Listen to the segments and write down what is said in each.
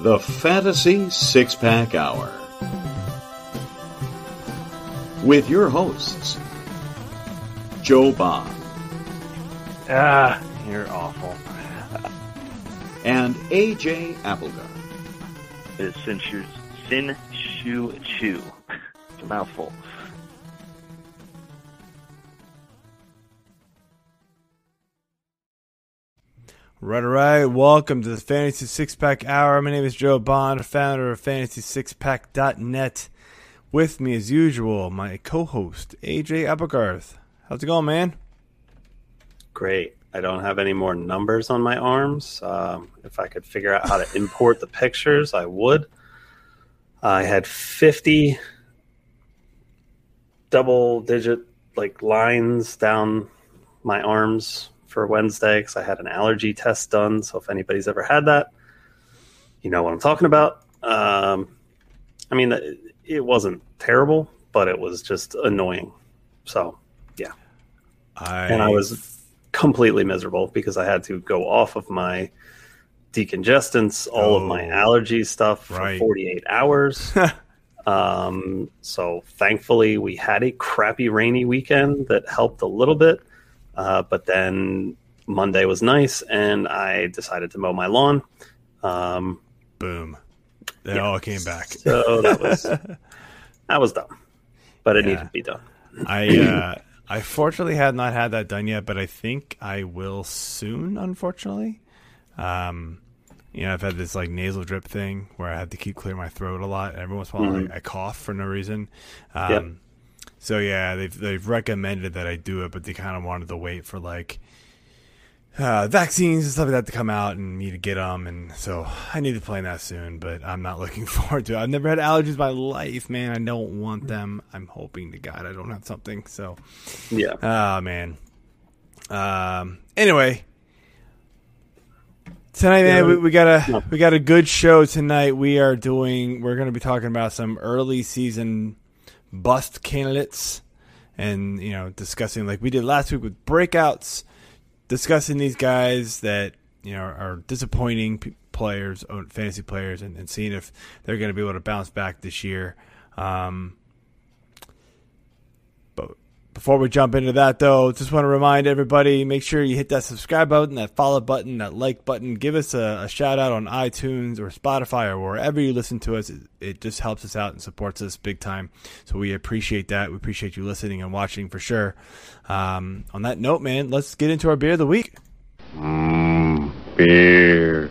the Fantasy Six Pack Hour. With your hosts, Joe Bond Ah, you're awful. and AJ Applegarth. It's Sin Shu, Sin Shu Chu. It's a mouthful. Right, right. Welcome to the Fantasy Six Pack Hour. My name is Joe Bond, founder of FantasySixPack.net. With me, as usual, my co-host AJ Applegarth. How's it going, man? Great. I don't have any more numbers on my arms. Um, if I could figure out how to import the pictures, I would. I had 50 double digit like lines down my arms for Wednesday because I had an allergy test done. So if anybody's ever had that, you know what I'm talking about. Um, I mean, it, wasn't terrible, but it was just annoying. So I and I was completely miserable because I had to go off of my decongestants, all of my Oh. allergy stuff for Right. 48 hours. um, so thankfully, we had a crappy rainy weekend that helped a little bit. Uh, but then Monday was nice, and I decided to mow my lawn. Um, boom. They Yeah. all came back. so that was that was dumb, but it Yeah. needed to be done. I uh, I fortunately had not had that done yet, but I think I will soon. Unfortunately, um, you know, I've had this like nasal drip thing where I have to keep clearing my throat a lot. Every once in a while, Mhm. I, I cough for no reason. Um, Yep. So yeah, they've they've recommended that I do it, but they kind of wanted to wait for like uh, vaccines and stuff like that to come out and me to get them, and so I need to plan that soon. But I'm not looking forward to it. I've never had allergies in my life, man. I don't want them. I'm hoping to God I don't have something. So, Yeah. ah, man. Um. Anyway, tonight, man, we, we got a we got a good show tonight. We are doing. We're going to be talking about some early season bust candidates, and you know, discussing like we did last week with breakouts, discussing these guys that you know are disappointing players, fantasy players, and, and seeing if they're going to be able to bounce back this year. Um, before we jump into that, though, just want to remind everybody: make sure you hit that subscribe button, that follow button, that like button. Give us a, a shout out on iTunes or Spotify or wherever you listen to us. It, it just helps us out and supports us big time. So we appreciate that. We appreciate you listening and watching for sure. Um, on that note, man, let's get into our beer of the week. Beer.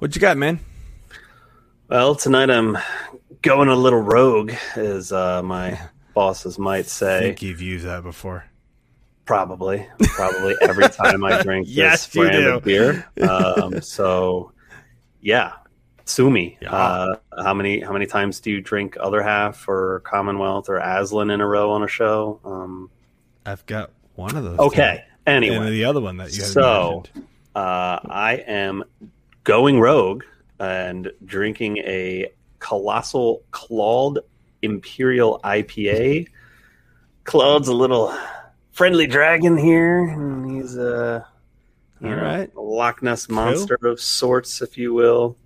What you got, man? Well, tonight I'm going a little rogue, as uh, my bosses might say. I think you've used that before. Probably, probably every time I drink Yes, this brand do. of beer. Um, so, yeah, sue me. Yeah. Uh, how many how many times do you drink Other Half or Commonwealth or Aslin in a row on a show? Um, I've got one of those. okay. two. Anyway, and the other one that you So- uh, I am going rogue and drinking a colossal Claude Imperial IPA. Claude's a little friendly dragon here, and he's a you All know, right. a Loch Ness monster of sorts, if you will.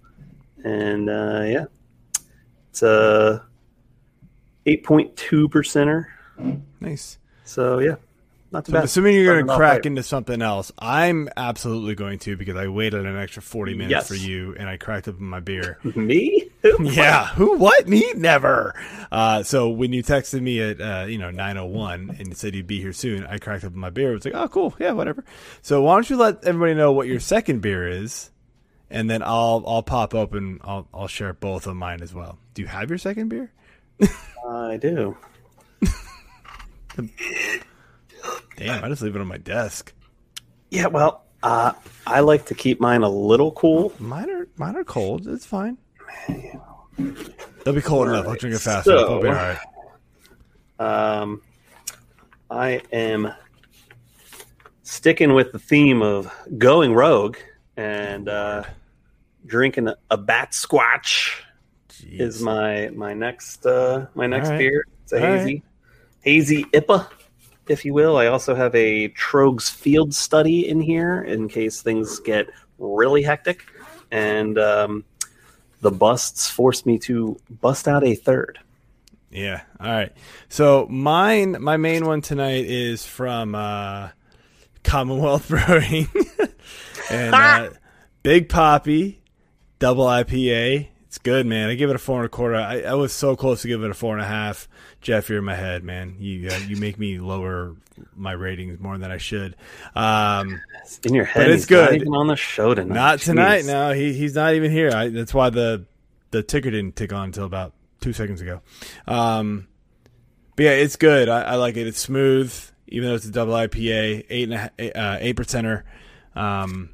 And uh, yeah, it's a eight point two percenter. Nice. So yeah, not too So I'm bad. assuming you're going to crack right. into something else. I'm absolutely going to because I waited an extra 40 minutes Yes. for you and I cracked open my beer. Me? yeah. Who? What? Me? Never. Uh, so when you texted me at, uh, you know, 901 and said you'd be here soon, I cracked open my beer. It was like, oh, cool. Yeah, whatever. So why don't you let everybody know what your second beer is? And then I'll I'll pop open. I'll I'll share both of mine as well. Do you have your second beer? I do. Damn, I just leave it on my desk. Yeah, well, Uh, I like to keep mine a little cool. Mine are mine are cold. It's fine. They'll be cold enough. I'll drink it fast. So- enough. We'll be all right. Um, I am sticking with the theme of going rogue and uh, drinking a, a Batsquatch Jeez. is my my next uh, my next All right. beer. It's a All right. hazy hazy IPA, if you will. I also have a Tröegs Field Study in here in case things get really hectic, and um, the busts forced me to bust out a third. Yeah. All right. So mine, my main one tonight is from uh, Commonwealth Brewing, and uh, Big Poppy Double IPA. It's good, man. I give it a four and a quarter. I, I was so close to giving it a four and a half. Jeff, you're in my head, man. You uh, you make me lower my ratings more than I should. Um, It's in your head. But it's He's not good. even on the show tonight. not tonight. No, he he's not even here. I, that's why the the ticker didn't tick on until about two seconds ago. Um, but yeah, it's good. I, I like it. It's smooth, even though it's a double IPA, eight and a, uh, eight percenter, um,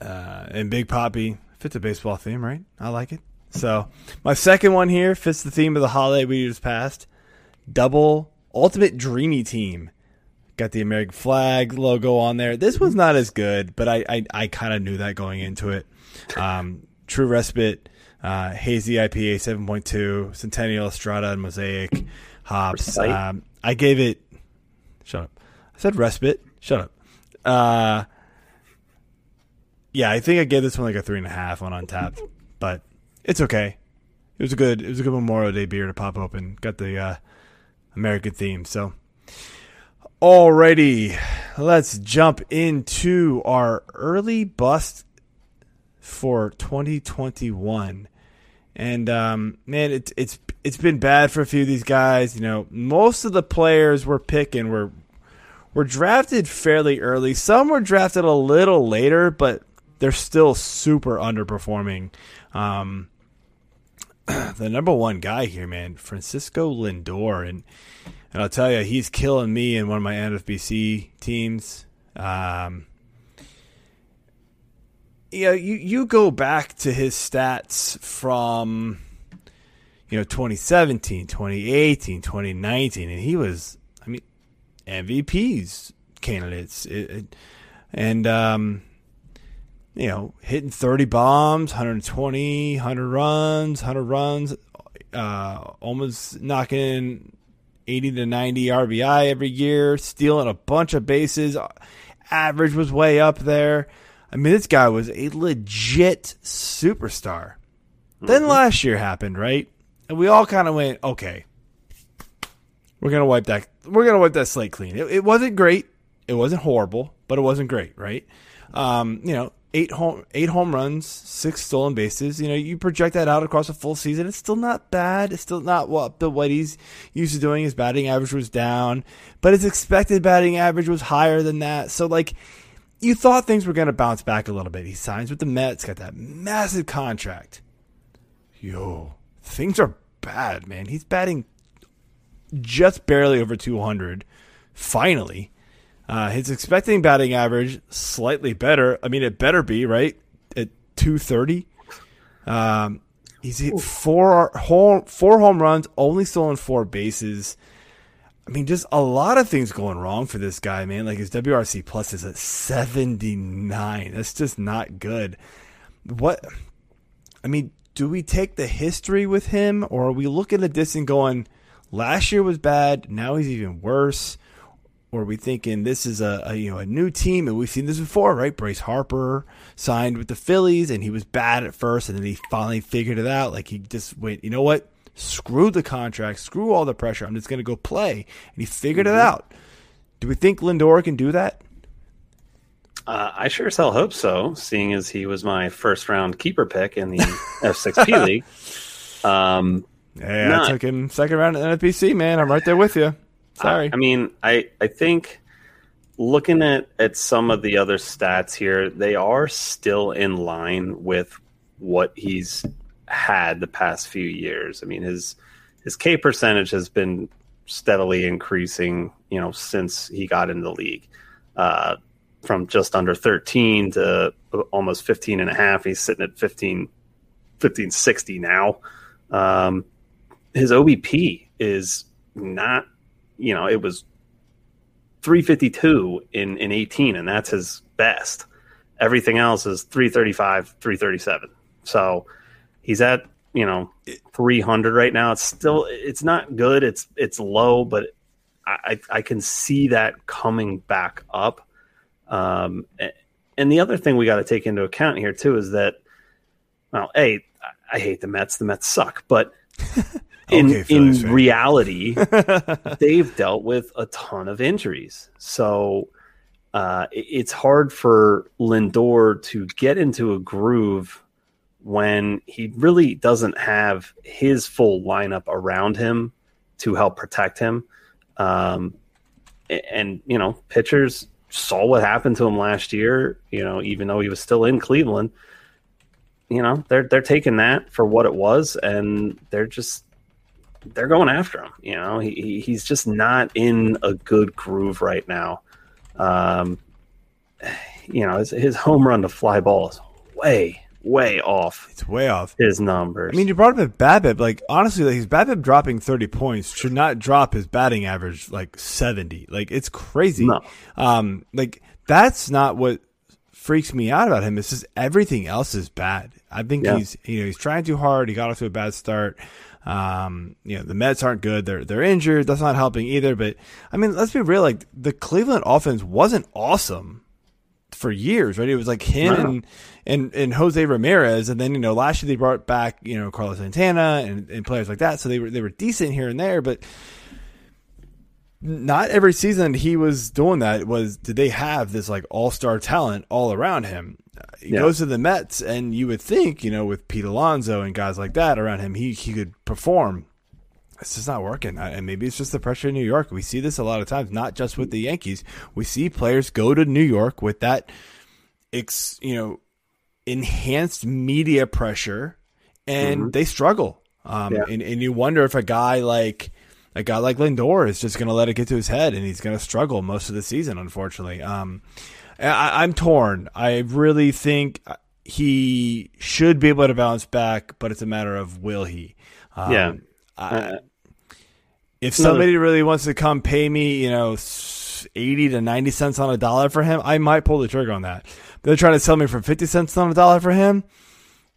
uh, and Big Poppy fits a baseball theme, right? I like it. So my second one here fits the theme of the holiday we just passed. Double Ultimate Dreamy Team. Got the American flag logo on there. This one's not as good, but I I, I kind of knew that going into it. Um, True Respite, uh, Hazy IPA 7.2, Centennial Strata and Mosaic hops. Um, I gave it. Shut up. I said Respite. Shut up. Uh, yeah, I think I gave this one like a three and a half on Untappd, but it's okay. It was a good. It was a good Memorial Day beer to pop open. Got the uh, American theme. So, alrighty, let's jump into our early bust for 2021. And um, man, it's it's it's been bad for a few of these guys. You know, most of the players we're picking were were drafted fairly early. Some were drafted a little later, but they're still super underperforming. Um, the number one guy here, man, Francisco Lindor, and and I'll tell you, he's killing me in one of my NFBC teams. Um, yeah, you you go back to his stats from you know 2017, 2018, 2019, and he was, I mean, MVPs candidates, it, it, and um, you know, hitting 30 bombs, 120, 100 runs, 100 runs, uh, almost knocking 80 to 90 RBI every year, stealing a bunch of bases. Average was way up there. I mean, this guy was a legit superstar. Then last year happened, right? And we all kind of went, okay, we're gonna wipe that. We're gonna wipe that slate clean. It, it wasn't great. It wasn't horrible, but it wasn't great, right? Um, you know, eight home eight home runs, six stolen bases. You know, you project that out across a full season. It's still not bad. It's still not what the what he's used to doing. His batting average was down, but his expected batting average was higher than that. So like, you thought things were going to bounce back a little bit. He signs with the Mets, got that massive contract. Yo, things are bad, man. He's batting just barely over 200. Finally, uh, his expecting batting average slightly better. I mean, it better be right at 230. Um, he's hit four home four home runs, only stolen four bases. I mean, just a lot of things going wrong for this guy, man. Like his WRC plus is at 79. That's just not good. What? I mean, do we take the history with him, or are we looking at this and going, last year was bad, now he's even worse? Or are we thinking this is a, a you know a new team and we've seen this before, right? Bryce Harper signed with the Phillies and he was bad at first and then he finally figured it out. Like he just went, you know what? Screw the contract, screw all the pressure. I'm just gonna go play. And he figured it out. Do we think Lindor can do that? Uh, I sure as hell hope so, seeing as he was my first round keeper pick in the F6P league. Um, Yeah, Not- I took him second round at NFBC, man. I'm right there with you. Sorry. I, I mean, I I think looking at at some of the other stats here, they are still in line with what he's had the past few years. I mean, his his K percentage has been steadily increasing, you know, since he got in the league. Uh, from just under 13 to almost 15 and a half. He's sitting at 15, 1560 now. Um, his OBP is not, you know, it was 352 in, in 18, and that's his best. Everything else is 335, 337. So he's at, you know, 300 right now. It's still, it's not good. It's, it's low, but I, I can see that coming back up. Um, and the other thing we got to take into account here too is that, well, a I hate the Mets. The Mets suck, but in Okay, in reality, they've dealt with a ton of injuries. So uh, it's hard for Lindor to get into a groove when he really doesn't have his full lineup around him to help protect him. Um, and you know, pitchers saw what happened to him last year. You know, even though he was still in Cleveland, you know, they're they're taking that for what it was, and they're just they're going after him. You know, he, he he's just not in a good groove right now. Um, you know, his, his home run to fly ball is way way off It's way off. his numbers. I mean, you brought up at BABIP. Like honestly, like his BABIP dropping thirty points should not drop his batting average like seventy. Like it's crazy. No. Um, like that's not what freaks me out about him. It's just everything else is bad. I think Yeah. he's you know he's trying too hard. He got off to a bad start. Um, you know the Mets aren't good. They're they're injured. That's not helping either. But I mean, let's be real. Like the Cleveland offense wasn't awesome for years, right? It was like him and, and and Jose Ramirez, and then you know last year they brought back you know Carlos Santana and, and players like that, so they were they were decent here and there, but not every season he was doing that was did they have this like all star talent all around him. He Yeah. goes to the Mets, and you would think you know with Pete Alonso and guys like that around him, he he could perform. It's just not working, I- and maybe it's just the pressure in New York. We see this a lot of times, not just with the Yankees. We see players go to New York with that, ex, you know, enhanced media pressure, and they struggle. Um, Yeah. and, and you wonder if a guy like a guy like Lindor is just going to let it get to his head, and he's going to struggle most of the season. Unfortunately, um, I, I'm torn. I really think he should be able to bounce back, but it's a matter of will he. Um, yeah, I, Uh, if somebody really wants to come pay me, you know, 80 to 90 cents on a dollar for him, I might pull the trigger on that. They're trying to sell me for 50 cents on a dollar for him.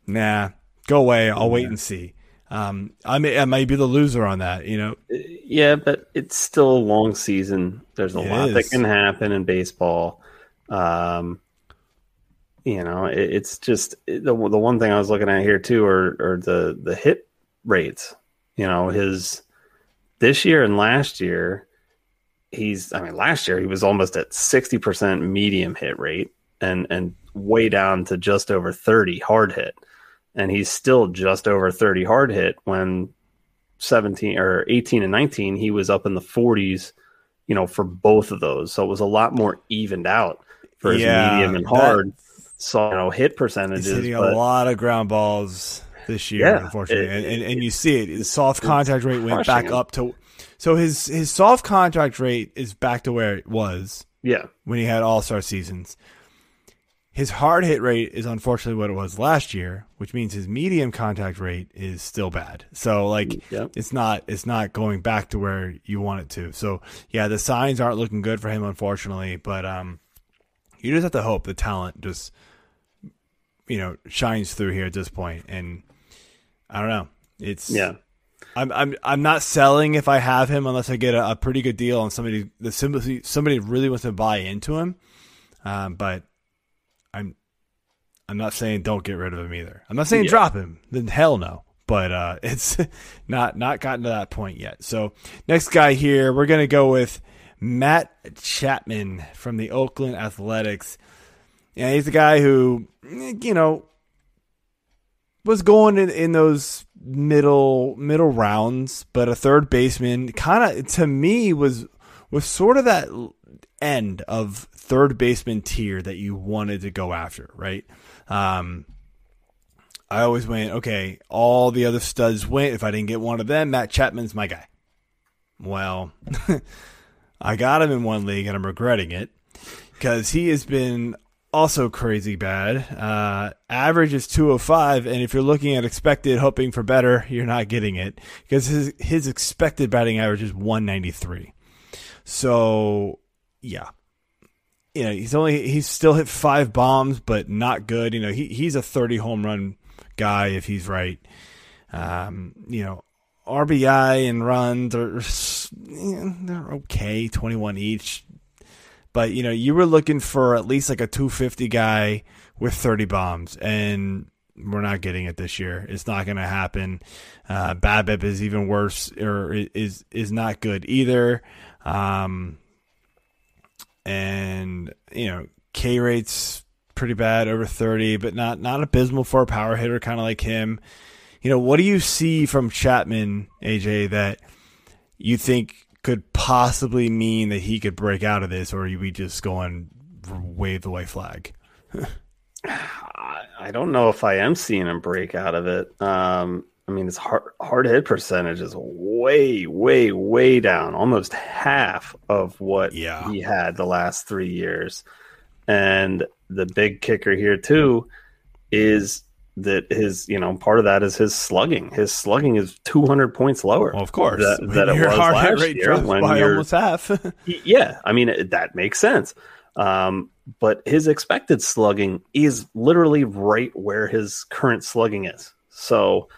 Nah, go away. I'll wait and see. Um, I may, I might be the loser on that, you know. yeah, but it's still a long season. There's a It lot is. that can happen in baseball. Um, you know, it, it's just the the one thing I was looking at here too, are are the the hit rates. You know, his this year and last year, he's. I mean, last year he was almost at sixty percent medium hit rate, and and way down to just over thirty hard hit, and he's still just over thirty hard hit when 17 or 18 and 19 he was up in the 40s you know for both of those so it was a lot more evened out for his Yeah, medium and that- hard so you know hit He's percentages hitting but a lot of ground balls this year, Yeah, unfortunately, it- and, and and you see it. His soft contact rate went back him. up to. So his his soft contact rate is back to where it was yeah when he had All Star seasons. His hard hit rate is unfortunately what it was last year, which means his medium contact rate is still bad. So like Yep. it's not it's not going back to where you want it to. So yeah, the signs aren't looking good for him unfortunately, but um you just have to hope the talent just you know shines through here at this point and I don't know. It's yeah I'm I'm I'm not selling if I have him unless I get a, a pretty good deal on somebody the somebody somebody really wants to buy into him. Um, but I'm I'm not saying don't get rid of him either. I'm not saying Yeah. drop him. Then hell no. But uh, it's not not gotten to that point yet. So next guy here, we're gonna go with Matt Chapman from the Oakland Athletics. Yeah, he's the guy who you know was going in, in those middle middle rounds, but a third baseman kind of to me was was sort of that end of third baseman tier that you wanted to go after, right? Um, I always went, okay, all the other studs went. If I didn't get one of them, Matt Chapman's my guy. Well, I got him in one league and I'm regretting it. because he has been also crazy bad. Uh, average is 205, and if you're looking at expected, hoping for better, you're not getting it because his his expected batting average is 193. So, yeah. You know, he's only he's still hit five bombs, but not good. You know, he he's a 30 home run guy if he's right. Um, you know, RBI and runs are they're okay, 21 each. But you know, you were looking for at least like a 250 guy with 30 bombs, and we're not getting it this year. It's not going to happen. Uh, BABIP is even worse, or is is not good either. Um, and you know, K rates pretty bad, over 30, but not not abysmal for a power hitter, kind of like him. You know, what do you see from Chapman, AJ, that you think could possibly mean that he could break out of this, or are we just going wave the white flag? I don't know if I am seeing him break out of it. Um, I mean, his hard, hard hit percentage is way, way, way down, almost half of what Yeah. he had the last three years. And the big kicker here too is that his, you know, part of that is his slugging. His slugging is 200 points lower. Well, of course, that, that it was last rate year when by you're almost half. yeah, I mean it, that makes sense. Um, but his expected slugging is literally right where his current slugging is. So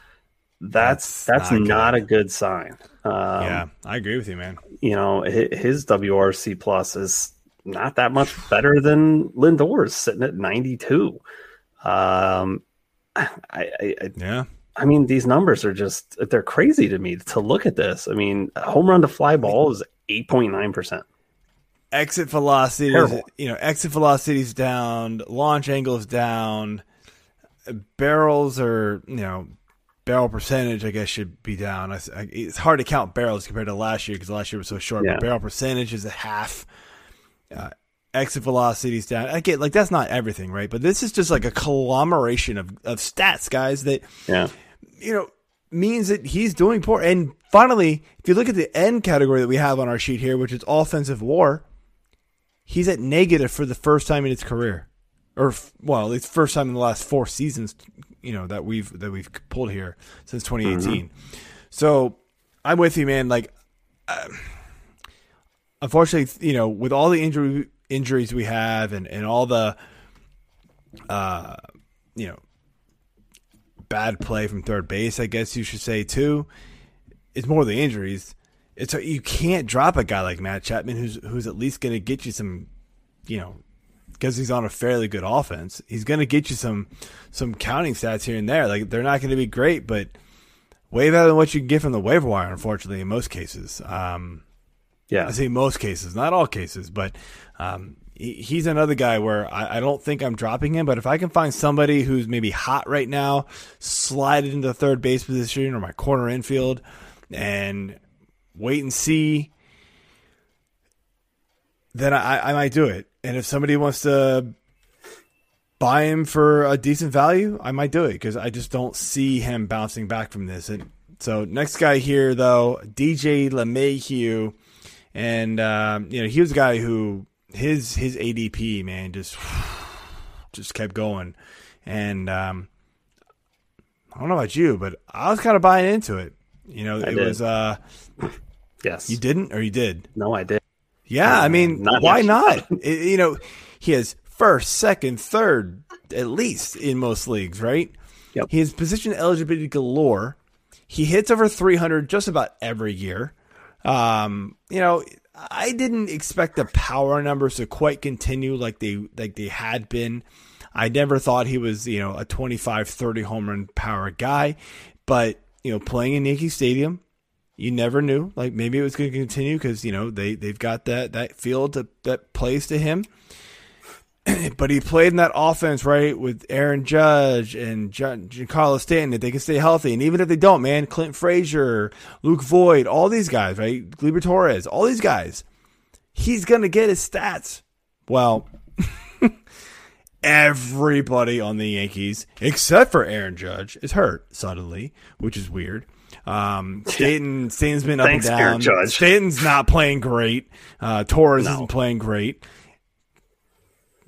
that's That's that's, not not, good. a good sign. Um, yeah, I agree with you, man. you know hi- his WRC plus is not that much better than Lindor's, sitting at ninety two. Um, I, I, I Yeah, I mean, these numbers are just, they're crazy to me to look at this. I mean, home run to fly ball is 8.9%. exit velocity, is, you know, exit velocity is down, launch angle is down, barrels are, you know, barrel percentage, I guess, should be down. I, I- it's hard to count barrels compared to last year because last year was so short. Yeah. But barrel percentage is a half. Uh, exit velocities down. I get like that's not everything, right? But this is just like a conglomeration of of stats, guys. That Yeah. you know, means that he's doing poor. And finally, if you look at the end category that we have on our sheet here, which is offensive war, he's at negative for the first time in his career, or well, it's first time in the last four seasons, you know, that we've that we've pulled here since 2018. So I'm with you, man. Like, uh, unfortunately, you know, with all the injury injuries we have and and all the, uh, you know, bad play from third base, I guess you should say too. It's more the injuries. It's you can't drop a guy like Matt Chapman, who's who's at least going to get you some, you know, because he's on a fairly good offense. He's going to get you some some counting stats here and there. Like they're not going to be great, but way better than what you can get from the waiver wire. Unfortunately, in most cases. Um, Yeah. I say most cases, not all cases, but um, he, he's another guy where I, I don't think I'm dropping him. But if I can find somebody who's maybe hot right now, slide it into the third base position or my corner infield, and wait and see, then I, I might do it. And if somebody wants to buy him for a decent value, I might do it because I just don't see him bouncing back from this. And so next guy here though, DJ LeMahieu, and um, you know he was a guy who his his ADP man just just kept going, and um, I don't know about you, but I was kind of buying into it. You know, it did. was uh, Yes. you didn't or you did. No, I did. Yeah, I mean, not why yet. not? It- you know, he has first, second, third, at least in most leagues, right? Yep. He has position eligibility galore. He hits over 300 just about every year. Um, you know, I didn't expect the power numbers to quite continue like they like they had been. I never thought he was, you know, a 25 30 home run power guy, but you know, playing in Yankee Stadium, you never knew. Like maybe it was going to continue because you know they they've got that that field to, that plays to him. but he played in that offense right with Aaron Judge and Giancarlo Stanton. If they can stay healthy, and even if they don't, man, Clint Frazier, Luke Voit, all these guys, right? Gleyber Torres, all these guys, he's going to get his stats. Well, everybody on the Yankees except for Aaron Judge is hurt suddenly, which is weird. Um, Stanton, Stanton's been up Thanks, and Aaron down. Judge. Stanton's not playing great. Uh, Torres isn't playing great.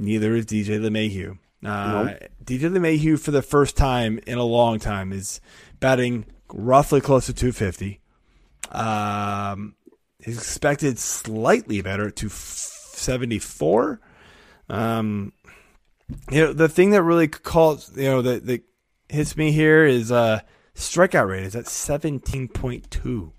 Neither is DJ LeMahieu. Uh, DJ LeMahieu, for the first time in a long time, is batting roughly close to 250. Um, he's expected slightly better to 74. Um, you know, the thing that really calls, you know, that, that hits me here is uh, strikeout rate is at 17.2.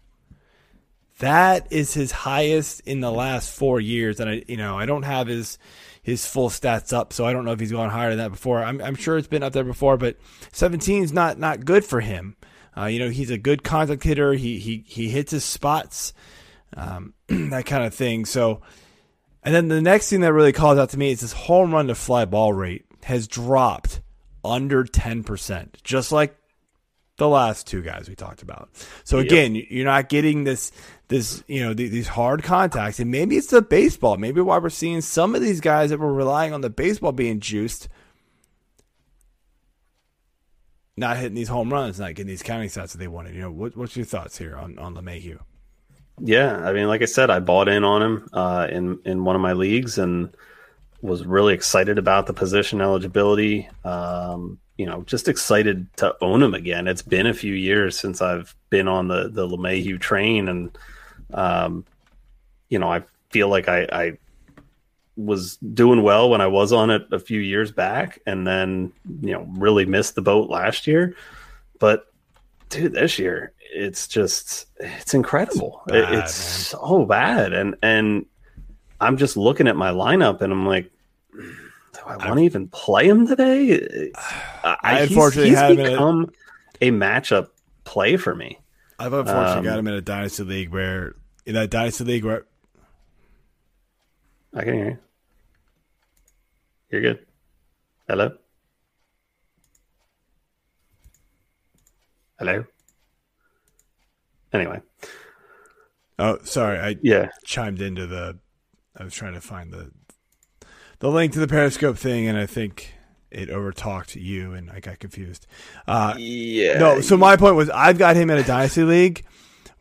That is his highest in the last four years, and I, you know, I don't have his his full stats up, so I don't know if he's gone higher than that before. I'm, I'm sure it's been up there before, but 17 is not not good for him. Uh, you know, he's a good contact hitter. He he he hits his spots, um, that kind of thing. So, and then the next thing that really calls out to me is his home run to fly ball rate has dropped under 10%, just like the last two guys we talked about. So again, you're not getting this this you know these hard contacts, and maybe it's the baseball. Maybe why we're seeing some of these guys that were relying on the baseball being juiced, not hitting these home runs, not getting these counting stats that they wanted. You know, what, what's your thoughts here on on LeMahieu? Yeah, I mean, like I said, I bought in on him uh, in in one of my leagues and was really excited about the position eligibility. Um, you know, just excited to own him again. It's been a few years since I've been on the the LeMahieu train, and um, you know, I feel like I, I was doing well when I was on it a few years back, and then you know, really missed the boat last year. But dude, this year it's just it's incredible. It's bad, it's so bad, and and I'm just looking at my lineup, and I'm like. Do I want to even play him today? I, I he's- unfortunately he's him in a- become a matchup play for me. I've unfortunately Um, got him in a dynasty league where in that dynasty league where I can hear you. You're good. Hello. Hello. Anyway, oh sorry I yeah, chimed into the I was trying to find the the link to the Periscope thing and I think it overtalked you and I got confused. Uh, yeah. no, so my point was I've got him in a dynasty league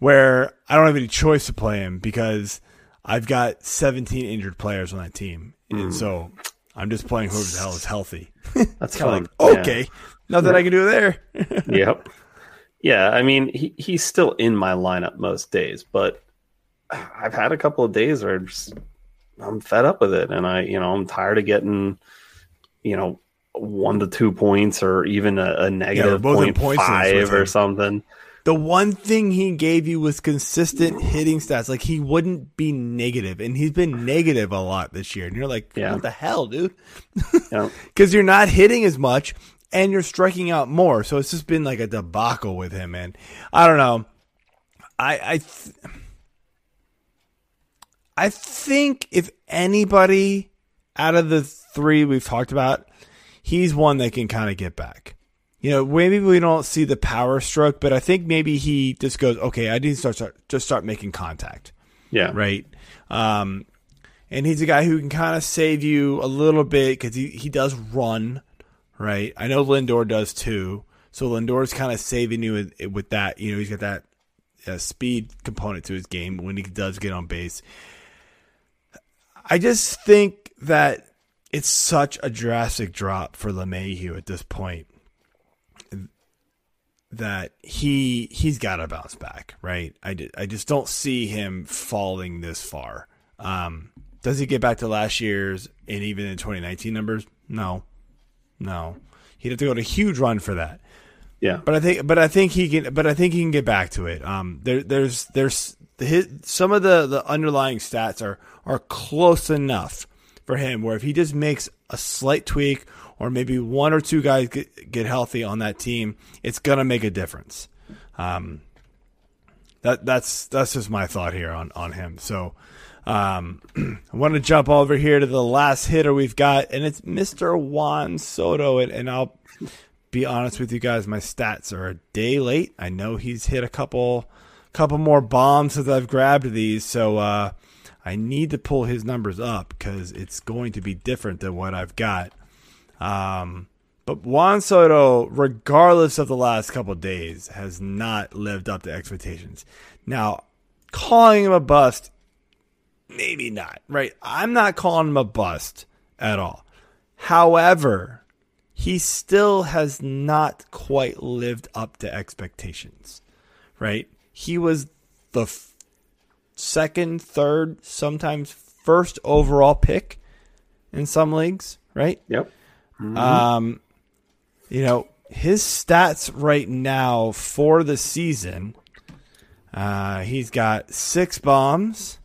where I don't have any choice to play him because I've got 17 injured players on that team, and mm. so I'm just playing whoever the hell is healthy. that's Kind of like okay, nothing I can do there. Yeah. yep. Yeah, I mean, he, he's still in my lineup most days, but I've had a couple of days where I'm, just, I'm fed up with it, and I, you know, I'm tired of getting, you know, one to two points or even a, a negative both in point points leagues with five or him. something. The one thing he gave you was consistent hitting stats. Like he wouldn't be negative, and he's been negative a lot this year. And you're like, Yeah. what the hell, dude? Yeah. Because you're not hitting as much, and you're striking out more. So it's just been like a debacle with him. And I don't know. I I th- I think if anybody out of the three we've talked about, he's one that can kind of get back. You know, maybe we don't see the power stroke, but I think maybe he just goes, okay, I need to start, start just start making contact, Yeah. right? Um, and he's a guy who can kind of save you a little bit because he, he does run, right? I know Lindor does too. So Lindor's kind of saving you with, with that. You know, he's got that uh, speed component to his game when he does get on base. I just think that it's such a drastic drop for LeMahieu at this point that he he's got to bounce back, right? I, I just don't see him falling this far. Um, does he get back to last year's and even in 2019 numbers? No, no. He'd have to go on a huge run for that. Yeah. But I think, but I think he can, but I think he can get back to it. Um, there, there's, there's his, some of the the underlying stats are are close enough for him where if he just makes a slight tweak or maybe one or two guys get, get healthy on that team, it's gonna make a difference. Um, that that's that's just my thought here on on him. So. Um, I want to jump over here to the last hitter we've got, and it's Mr. Juan Soto. And, and I'll be honest with you guys, my stats are a day late. I know he's hit a couple couple more bombs since I've grabbed these, so uh, I need to pull his numbers up because it's going to be different than what I've got. Um, but Juan Soto, regardless of the last couple days, has not lived up to expectations. Now, calling him a bust, maybe not, right? I'm not calling him a bust at all. However, he still has not quite lived up to expectations, right? He was the second, third, sometimes first overall pick in some leagues, right? Yep. Um, you know, his stats right now for the season, uh, he's got six bombs,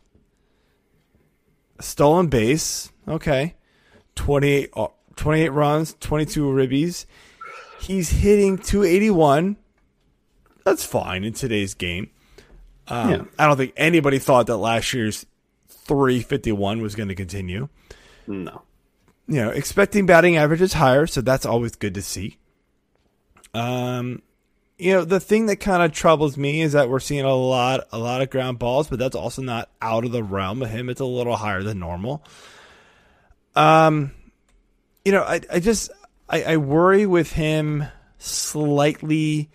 stolen base, okay, 28, uh, 28 runs, 22 ribbies. He's hitting 281. That's fine in today's game. Um, Yeah. I don't think anybody thought that last year's 351 was going to continue No. you know, expecting batting average is higher, so that's always good to see. Um, you know, the thing that kind of troubles me is that we're seeing a lot, a lot of ground balls, but that's also not out of the realm of him. It's a little higher than normal. Um, you know, I, I just, I, I worry with him slightly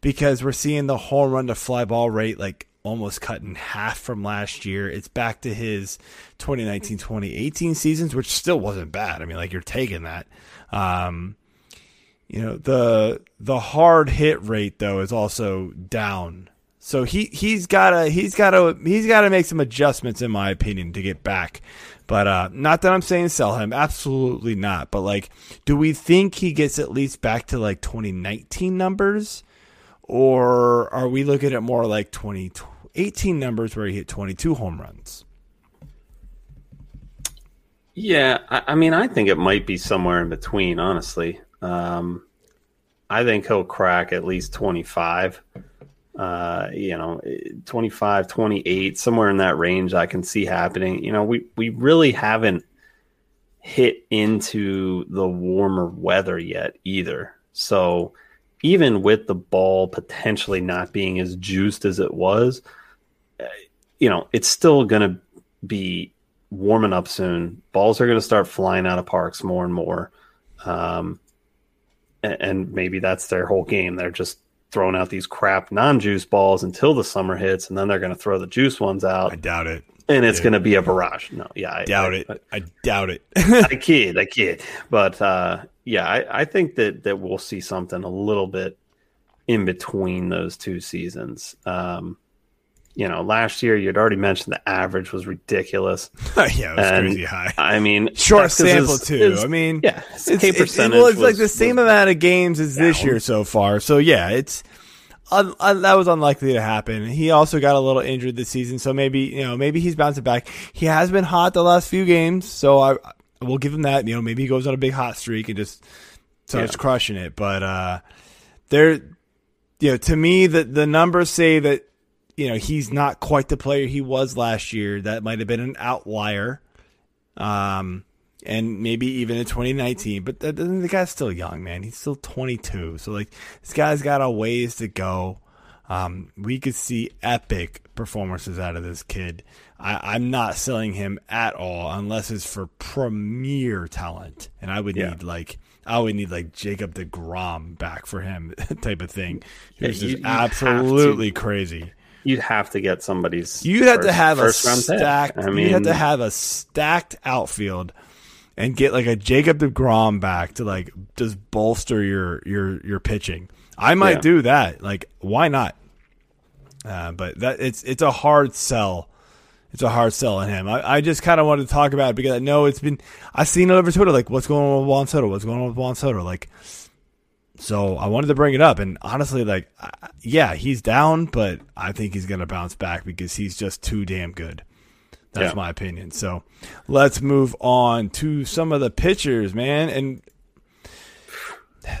because we're seeing the home run to fly ball rate like almost cut in half from last year. It's back to his 2019 2018 seasons, which still wasn't bad. I mean, like you're taking that. Um, you know, the the hard hit rate though is also down. So he he's gotta he's gotta he's gotta make some adjustments in my opinion to get back. But uh not that I'm saying sell him, absolutely not. But like, do we think he gets at least back to like 2019 numbers? Or are we looking at more like 2018 numbers where he hit 22 home runs? Yeah, I, I mean, I think it might be somewhere in between, honestly. Um, I think he'll crack at least 25. Uh, you know, 25, 28, somewhere in that range I can see happening. You know, we, we really haven't hit into the warmer weather yet either. So even with the ball potentially not being as juiced as it was, uh, you know, it's still going to be warming up soon. Balls are going to start flying out of parks more and more. Um, and, and maybe that's their whole game. They're just throwing out these crap non-juice balls until the summer hits, and then they're going to throw the juice ones out, I doubt it. and it's dude. going to be a barrage. No, yeah, I Doubt I- it. I doubt it. I kid, I kid. But uh, yeah, I, I think that that we'll see something a little bit in between those two seasons. Um, you know, last year you'd already mentioned the average was ridiculous. yeah, it was And, crazy high. I mean, Short sample too. I mean, yeah, it's, it's- percentage. well, it's like the same was- amount of games as this year so far. So yeah, it's un, un, that was unlikely to happen. He also got a little injured this season, so maybe you know maybe he's bouncing back. He has been hot the last few games, so I I will give him that. You know, maybe he goes on a big hot streak and just starts Yeah. crushing it. But uh, there, you know, to me, the the numbers say that you know he's not quite the player he was last year. That might have been an outlier. Um, and maybe even in 2019, but the, the guy's still young, man. He's still 22. So like this guy's got a ways to go. Um, we could see epic performances out of this kid. I, I'm not selling him at all unless it's for premier talent, and I would Yeah. need like I would need like Jacob Degrom back for him type of thing. Yeah, Who's you- just absolutely crazy. You'd have to get somebody's. You'd have to have a stacked. I mean, you'd have to have a stacked outfield, and get like a Jacob Degrom back to like just bolster your your your pitching. I might Yeah. do that. Like, why not? Uh, but that it's it's a hard sell. It's a hard sell on him. I, I just kind of wanted to talk about it because I know it's been. I've seen it over Twitter. Like, what's going on with Juan Soto? What's going on with Juan Soto? Like, so I wanted to bring it up, and honestly, like, I- yeah, he's down, but I think he's going to bounce back because he's just too damn good. That's Yeah. my opinion. So let's move on to some of the pitchers, man. And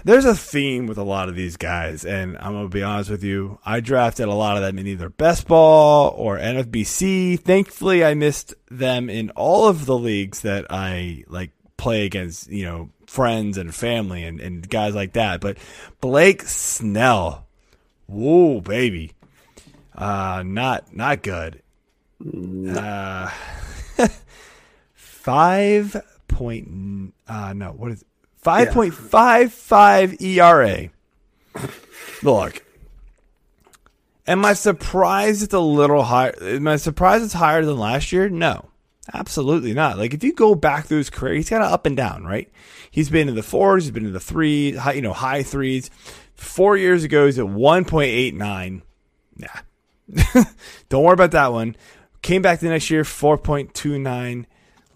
there's a theme with a lot of these guys, and I'm gonna be honest with you. I drafted a lot of them in either best ball or NFBC. Thankfully, I missed them in all of the leagues that I like play against, you know, friends and family and, and guys like that. But Blake Snell, whoa, baby, uh, not not good. Uh, five point uh no what is five point five five ERA. Look, am I surprised it's a little higher? Am I surprised it's higher than last year? No, Absolutely not. Like if you go back through his career, he's kind of up and down, right? He's been in the fours, he's been in the three, high, you know, high threes. Four years ago, he's at one point eight nine. Nah, don't worry about that one. Came back the next year, four point two nine.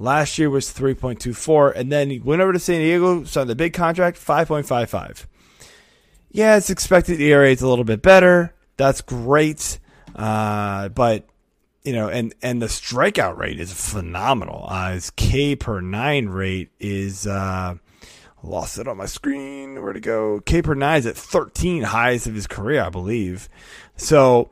Last year was three point two four, and then he went over to San Diego, signed the big contract, five point five five. Yeah, it's expected ERA is a little bit better. That's great, uh, but you know, and and the strikeout rate is phenomenal. Uh, his K per nine rate is uh, lost it on my screen. Where to go? K per nine is at thirteen, highest of his career, I believe. So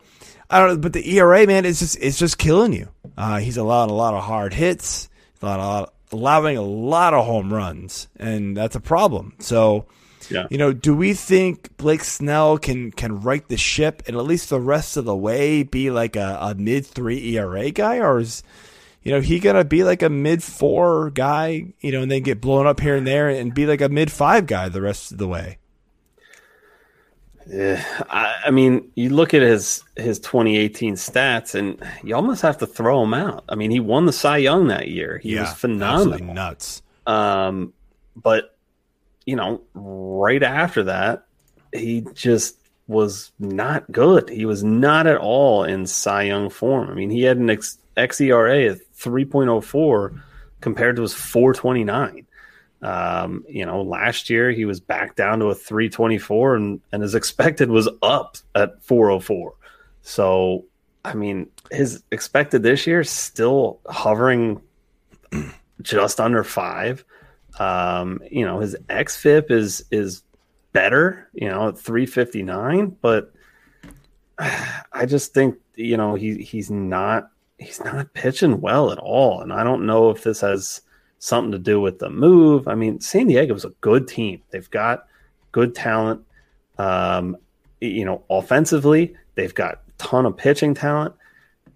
I don't know, but the ERA man is just it's just killing you. Uh, he's allowing a lot of hard hits, Oh, allowing a lot of home runs, and that's a problem. So Yeah. you know, do we think Blake Snell can can right the ship and at least the rest of the way be like a, a mid three ERA guy, or is you know he gonna be like a mid four guy, you know, and then get blown up here and there and be like a mid five guy the rest of the way? Yeah, I, I mean, you look at his his 2018 stats, and you almost have to throw him out. I mean, he won the Cy Young that year. He was phenomenal. nuts. Um, but you know, right after that, he just was not good. He was not at all in Cy Young form. I mean, he had an X, XERA at 3.04 compared to his 429. Um, you know, last year he was back down to a 324 and, and his expected was up at 404. So, I mean, his expected this year still hovering just under five. Um, you know, his XFIP is is better, you know, at 359, but I just think, you know, he he's not he's not pitching well at all. And I don't know if this has something to do with the move. I mean, San Diego's a good team. They've got good talent. Um, you know, offensively, they've got ton of pitching talent.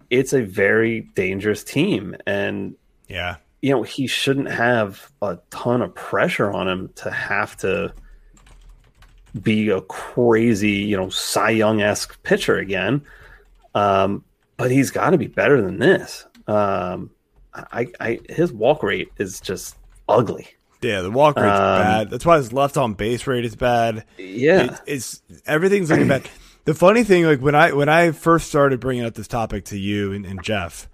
It's a very dangerous team. And Yeah, you know, he shouldn't have a ton of pressure on him to have to be a crazy, you know, Cy Young esque pitcher again. Um, but he's got to be better than this. Um, I, I, his walk rate is just ugly. yeah. The walk rate's Um, bad. That's why his left on base rate is bad. Yeah, It- it's everything's looking bad. The funny thing, like when I when I first started bringing up this topic to you and, and Jeff,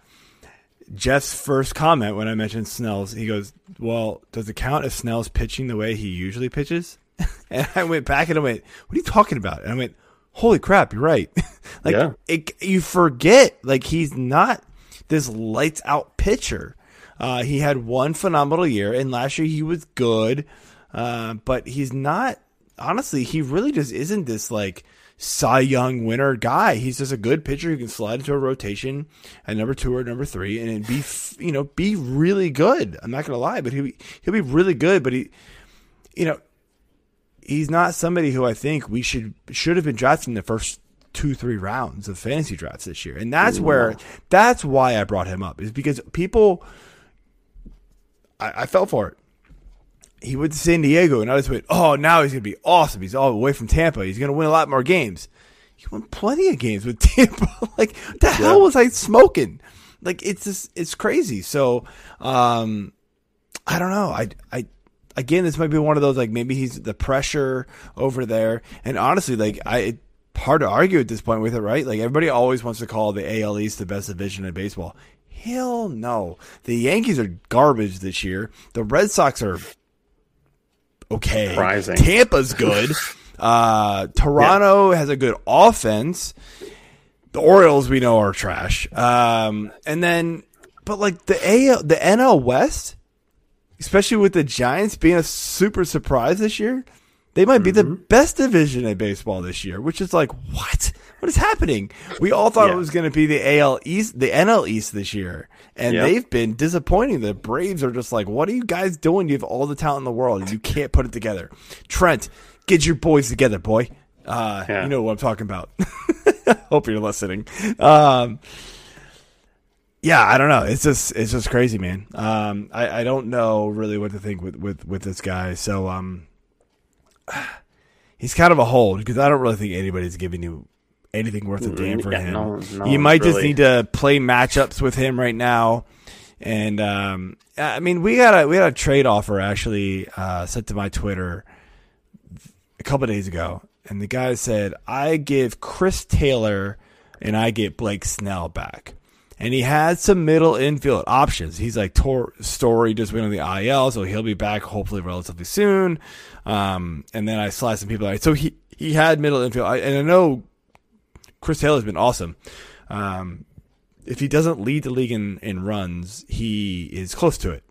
Jeff's first comment when I mentioned Snell's, he goes, "Well, does it count if Snell's pitching the way he usually pitches?" and I went back and I went, "What are you talking about?" And I went, "Holy crap, you're right!" like Yeah. it, you forget, like he's not this lights out pitcher. Uh, he had one phenomenal year, and last year he was good, uh, but he's not. Honestly, he really just isn't this like Cy Young winner guy. He's just a good pitcher who can slide into a rotation at number two or number three, and be you know be really good. I'm not gonna lie, but he he'll be really good. But he, you know, he's not somebody who I think we should should have been drafting the first two three rounds of fantasy drafts this year, and that's where that's why I brought him up is because people. I, I fell for it. He went to San Diego, and I just went, "Oh, now he's gonna be awesome. He's all the way from Tampa. He's gonna win a lot more games." He won plenty of games with Tampa. like, the hell was I smoking? Like, it's just it's crazy. So, um, I don't know. I I again, this might be one of those like maybe he's the pressure over there, and honestly, like I. It, Hard to argue at this point with it, right? Like everybody always wants to call the AL East the best division in baseball. Hell no. The Yankees are garbage this year. The Red Sox are okay. Surprising. Tampa's good. uh, Toronto has a good offense. The Orioles we know are trash. Um, and then, but like the AL, the NL West, especially with the Giants being a super surprise this year, they might be the best division in baseball this year. Which is like, what? What is happening? We all thought Yeah. it was going to be the AL East, the NL East this year, and Yep. they've been disappointing. The Braves are just like, what are you guys doing? You have all the talent in the world, and you can't put it together. Trent, get your boys together, boy. Uh, Yeah. You know what I'm talking about. Hope you're listening. Um, yeah, I don't know. It's just it's just crazy, man. Um, I, I don't know really what to think with, with, with this guy. So um, he's kind of a hold because I don't really think anybody's giving you anything worth a damn for Yeah, him. no- no you might just need to play matchups with him right now. And um, I mean, we got a we had a trade offer actually uh, sent to my Twitter a couple days ago, and the guy said, "I give Chris Taylor and I get Blake Snell back." And he had some middle infield options. He's like Tor- Story just went on the IL, so he'll be back hopefully relatively soon. Um, and then I sliced some people out. So he he had middle infield, I, and I know Chris Taylor's been awesome. Um, if he doesn't lead the league in, in runs, he is close to it.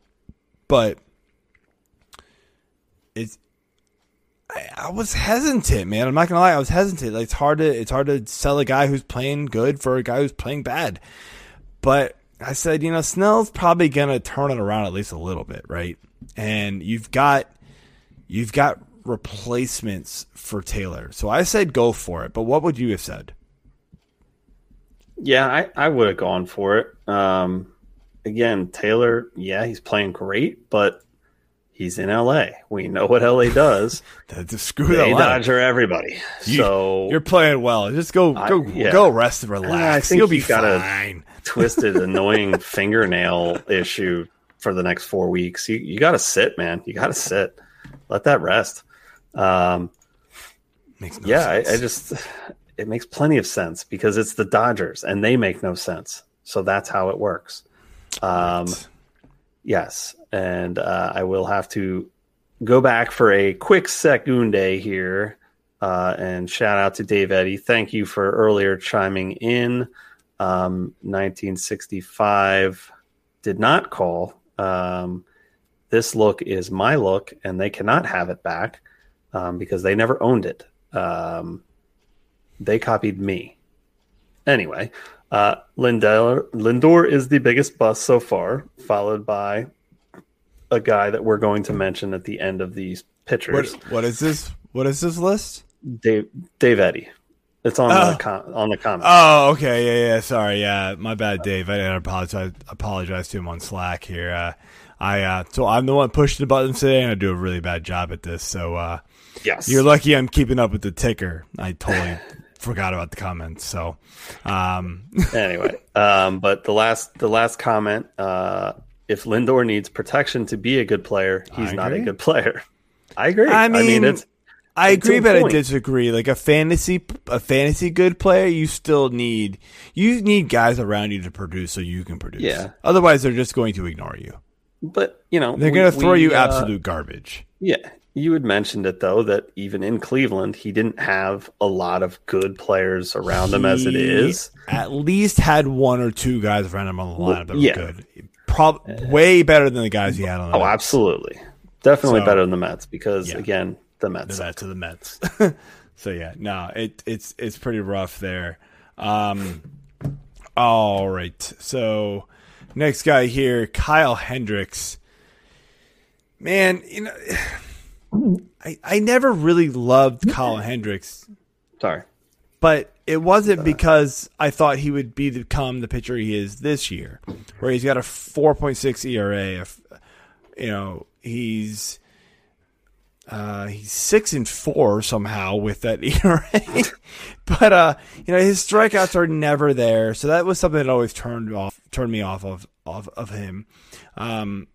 But it's I, I was hesitant, man. I'm not gonna lie, I was hesitant. Like, it's hard to it's hard to sell a guy who's playing good for a guy who's playing bad. But I said, you know, Snell's probably gonna turn it around at least a little bit, right? And you've got you've got replacements for Taylor. So I said go for it. But what would you have said? Yeah, I, I would have gone for it. Um, again, Taylor, yeah, he's playing great, but he's in LA. We know what LA does. To screw they dodger everybody. You, so you're playing well. Just go I- go yeah. go rest and relax. I think You'll be gotta- fine. Twisted, annoying fingernail issue for the next four weeks. You you got to sit, man. You got to sit. Let that rest. Um, Makes no yeah, I. I just it makes plenty of sense because it's the Dodgers and they make no sense. So that's how it works. Um, yes, and uh, I will have to go back for a quick secunde here uh, and shout out to Dave Eddy. Thank you for earlier chiming in. Um, 1965 did not call. Um, this look is my look, and they cannot have it back um, because they never owned it. Um, they copied me. Anyway, uh, Lindor, Lindor is the biggest bust so far, followed by a guy that we're going to mention at the end of these what, pictures, what is this? What is this list? Dave Dave Eddy. It's on Oh. the com- on the comment. Oh, okay, yeah, yeah. Sorry, yeah, my bad, Dave. I didn't apologize. Apologize to him on Slack here. Uh, I uh, so I'm the one pushing the buttons today, and I do a really bad job at this. So uh, yes, you're lucky I'm keeping up with the ticker. I totally forgot about the comments. So, um, anyway, um, but the last the last comment, uh, if Lindor needs protection to be a good player, he's not a good player. I agree. I mean, it's I agree, but I disagree. Like a fantasy, a fantasy good player, you still need you need guys around you to produce so you can produce. Yeah. Otherwise, they're just going to ignore you. but you know They're going to throw we, you uh, absolute garbage. Yeah, you had mentioned it though that even in Cleveland, he didn't have a lot of good players around him as it is. At least had one or two guys around him on the lineup that were yeah. good. Prob- way better than the guys he had on the Oh, Mets. absolutely, definitely So- better than the Mets because Yeah. again, the Mets. Mets to the Mets. so yeah, no, it it's it's pretty rough there. Um, all right, so next guy here, Kyle Hendricks. Man, you know, I I never really loved Kyle Hendricks, Sorry, but it wasn't because I thought he would be become the pitcher he is this year, where he's got a 4.6 ERA. a f- You know, he's uh, he's six and four somehow with that ERA, but uh, you know his strikeouts are never there, so that was something that always turned off turned me off of of of him. Um,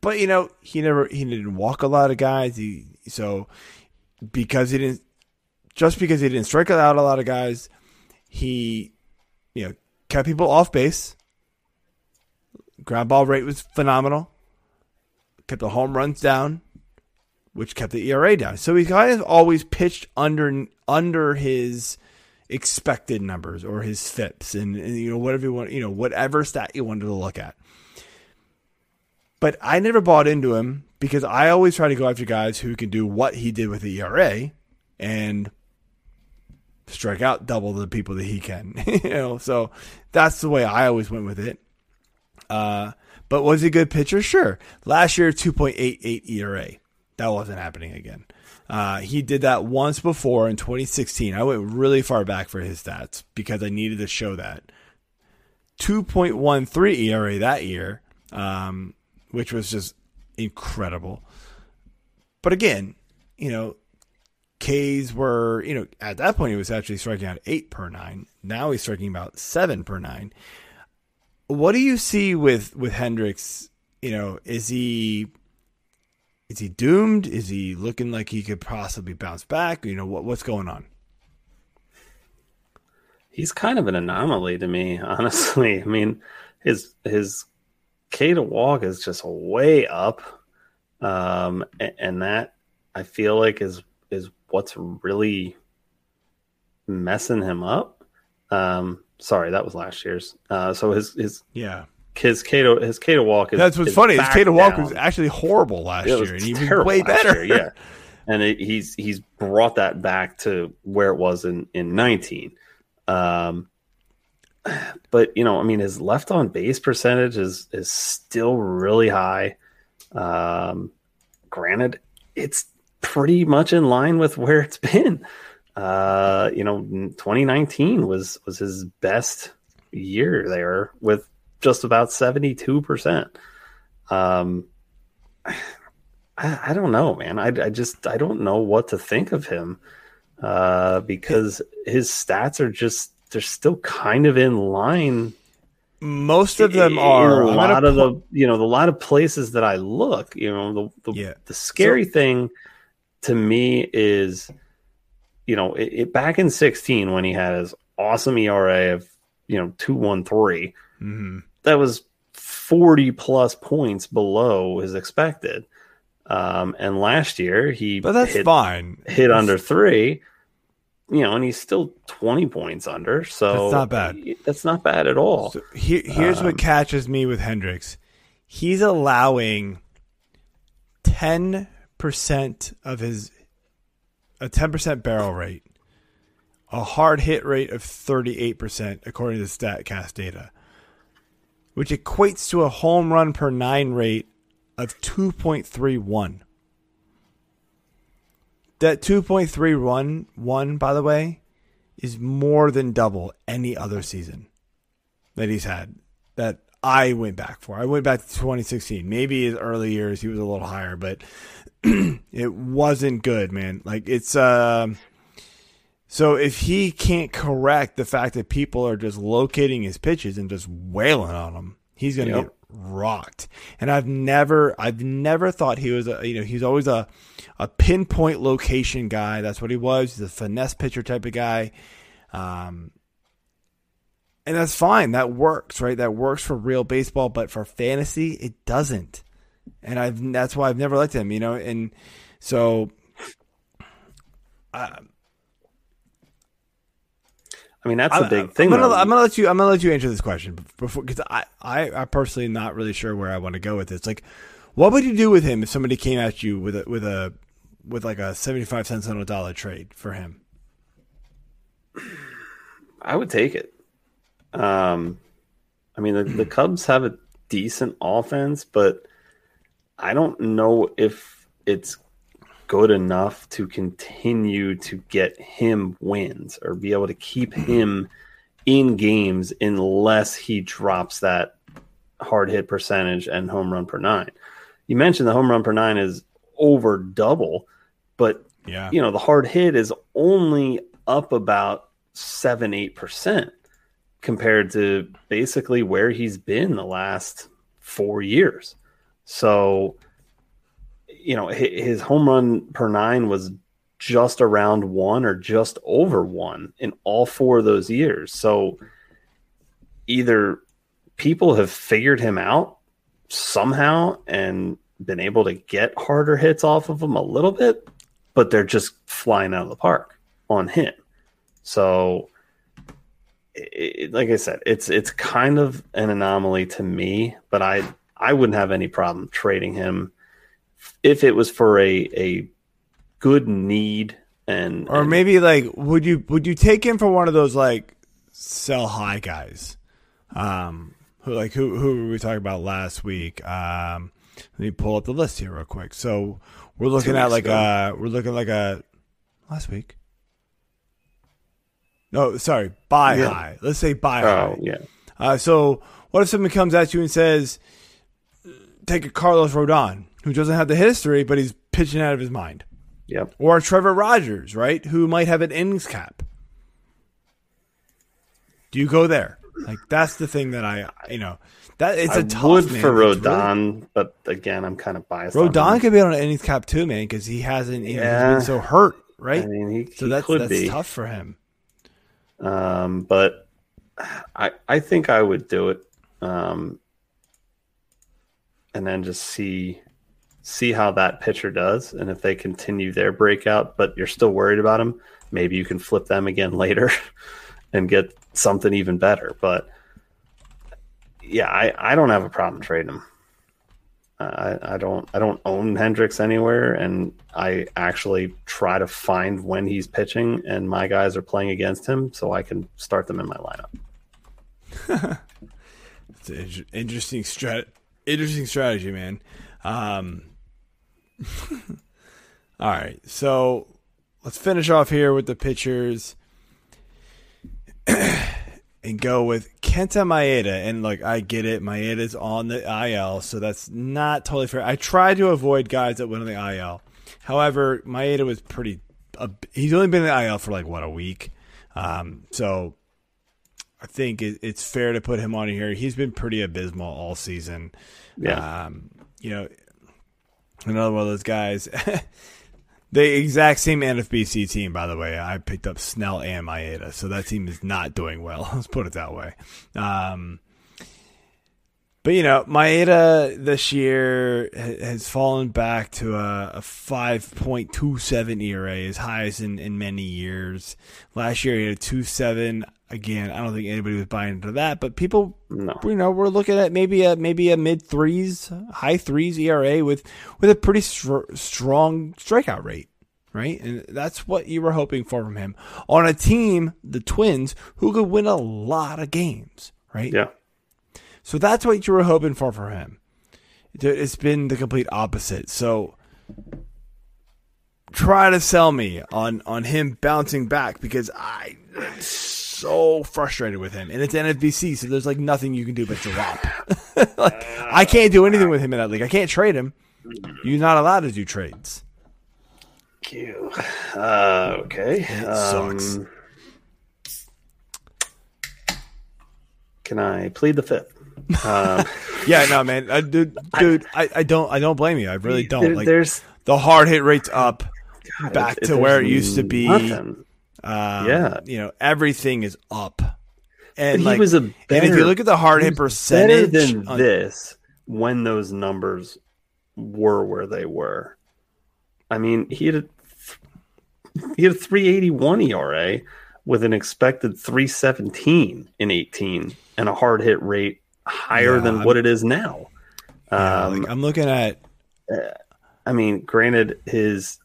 but you know he never he didn't walk a lot of guys. He so because he didn't just because he didn't strike out a lot of guys, he you know kept people off base. Ground ball rate was phenomenal kept the home runs down, which kept the ERA down. So he's kind of always pitched under under his expected numbers or his FIPS and, and you know whatever you want, you know whatever stat you wanted to look at. But I never bought into him because I always try to go after guys who can do what he did with the ERA and strike out double the people that he can. you know, so that's the way I always went with it. Uh, but was he a good pitcher? Sure. Last year, 2.88 ERA. That wasn't happening again. Uh, he did that once before in 2016. I went really far back for his stats because I needed to show that. 2.13 ERA that year, um, which was just incredible. But again, you know, K's were, you know, at that point he was actually striking out eight per nine. Now he's striking about seven per nine. What do you see with with Hendricks? You know, is he is he doomed? Is he looking like he could possibly bounce back? You know, what what's going on? He's kind of an anomaly to me, honestly. I mean, his his K to walk is just way up, um, a- and that I feel like is is what's really messing him up. Um, sorry, that was last year's. Uh, so his his Yeah, his K to his K to walk is that's what's is funny. His back K walk down. was actually horrible last year, and he was way better. year, yeah, and it, he's he's brought that back to where it was in in nineteen. Um, but you know, I mean, his left on base percentage is is still really high. Um, granted, it's pretty much in line with where it's been. Uh, you know, 2019 was was his best year there with just about 72 percent. Um, I, I don't know, man. I, I just I don't know what to think of him uh, because his stats are just they're still kind of in line. Most of them in are. a lot of the you know the lot of places that I look. You know the the, Yeah. the scary thing to me is you know it, it back in 16 when he had his awesome ERA of you know 213 Mhm. that was 40 plus points below his expected. Um, and last year he but that's hit, fine. hit under three, you know, and he's still 20 points under. So That's not bad. That's not bad at all. So here, here's Um, what catches me with Hendricks. He's allowing ten percent of his a ten percent barrel rate, a hard hit rate of thirty eight percent according to Statcast data, which equates to a home run per nine rate of two point three one. That two point three one one, by the way, is more than double any other season that he's had that I went back for. I went back to 2016. Maybe his early years he was a little higher, but it wasn't good, man. Like it's um so if he can't correct the fact that people are just locating his pitches and just wailing on him, he's to Yep. get rocked. And I've never I've never thought he was a you know, he's always a a pinpoint location guy. That's what he was. He's a finesse pitcher type of guy. Um and that's fine. That works, right? That works for real baseball, but for fantasy, it doesn't. And I've that's why I've never liked him, you know. And so, I mean, that's the I- big thing. I'm gonna. I'm gonna let you. I'm gonna let you answer this question before because I, I, I personally am not really sure where I want to go with this. Like, what would you do with him if somebody came at you with a with a with like a seventy five cents on a dollar trade for him? I would take it. Um, I mean, the, the Cubs have a decent offense, but I don't know if it's good enough to continue to get him wins or be able to keep him in games unless he drops that hard hit percentage and home run per nine. You mentioned the home run per nine is over double, but Yeah, you know the hard hit is only up about seven eight percent compared to basically where he's been the last four years so you know his home run per nine was just around one or just over one in all four of those years so either people have figured him out somehow and been able to get harder hits off of him a little bit but they're just flying out of the park on him. So, it, like I said, it's it's kind of an anomaly to me, but I I wouldn't have any problem trading him if it was for a a good need and or and- maybe like would you would you take him for one of those like sell high guys? Um, who like who who were we talking about last week? Um, let me pull up the list here real quick. So we're looking at like ago. uh we're looking like a last week. No, sorry, buy Yeah. high. Let's say buy oh high. yeah Uh, so what if someone comes at you and says, take a Carlos Rodon who doesn't have the history, but he's pitching out of his mind, yep or Trevor Rogers, right, who might have an innings cap. Do you go there? Like that's the thing that I, you know, that it's I a tough would man. for It's really- Rodon, but again, I'm kind of biased. on Rodon could be on an innings cap too, man, because he hasn't. Know, he's Yeah. been so hurt, right? I mean, he, so he that's that's be. tough for him. Um, but I I think I would do it. Um, and then just see see how that pitcher does, and if they continue their breakout, but you're still worried about them, maybe you can flip them again later and get something even better. But yeah, I, I don't have a problem trading him. I, I don't I don't own Hendricks anywhere, and I actually try to find when he's pitching, and my guys are playing against him, so I can start them in my lineup. It's an interesting strat, interesting strategy, man. Um, all right, so let's finish off here with the pitchers and go with Kenta Maeda. And like, I get it, Maeda's on the IL, so that's not totally fair. I try to avoid guys that went on the IL. However, Maeda was pretty. Uh, he's only been in the IL for like what a week, um, so I think it's fair to put him on here. He's been pretty abysmal all season. Yeah. Um, you know, another one of those guys. the exact same NFBC team, by the way. I picked up Snell and Maeda, so that team is not doing well. Let's put it that way. Um, but you know, Maeda this year has fallen back to a, a 5.27 ERA, his highest in, in many years. Last year he had a 2.7. Again, I don't think anybody was buying into that, but people, No. you know, we're looking at maybe a maybe a mid threes, high threes ERA with with a pretty str- strong strikeout rate, right? And that's what you were hoping for from him on a team, the Twins, who could win a lot of games, right? Yeah. So that's what you were hoping for for him. It- It's been the complete opposite. So try to sell me on on him bouncing back because I so frustrated with him, and it's NFBC, so there's like nothing you can do but drop. like I can't do anything with him in that league. I can't trade him. You're not allowed to do trades. Q. Uh, okay. sucks. Um, can I plead the fifth? Um, Yeah, no, man, I, dude, dude, I, I don't, I don't blame you. I really don't. there- like there's the hard hit rate's up. God, back it- to where it used to be. nothing. Um, Yeah. you know everything is up. And he like, was a and if you look at the hard hit percentage, better than on- this when those numbers were where they were. I mean, he had a, he had a 381 ERA with an expected 317 in 18 and a hard hit rate higher Yeah, than I'm- what it is now. yeah, Um, like, I'm looking at I mean, granted, his,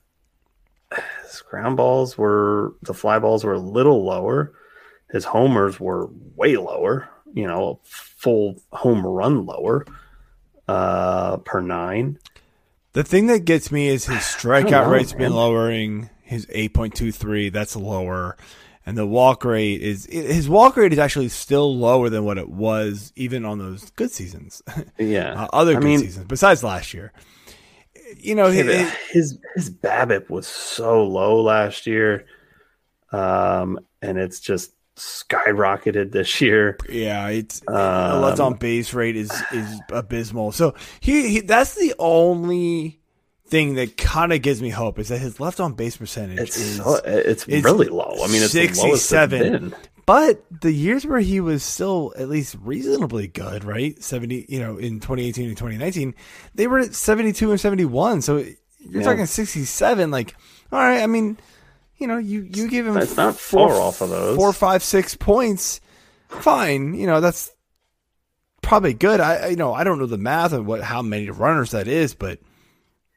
his ground balls were the fly balls were a little lower. His homers were way lower. You know, full home run lower uh, per nine. the thing that gets me is his strikeout know, rate's been lowering. His 8.23, that's lower, and the walk rate is his walk rate is actually still lower than what it was even on those good seasons, Yeah, uh, other I good mean, seasons besides last year. You know, it- his his BABIP was so low last year, um, and it's just skyrocketed this year. Yeah, it's Um, left on base rate is is abysmal. So he, he that's the only thing that kind of gives me hope is that his left on base percentage It's is so, it's, it's really low. I mean, it's the lowest it's 67. But the years where he was still at least reasonably good, right? 70, you know, in 2018 and 2019, they were at 72 and 71. So you're Yeah. talking 67. Like, all right, I mean, you know, you, you give him It's not four, far off of those. four, five, six points. Fine. You know, that's probably good. I, you know, I don't know the math of what, how many runners that is, but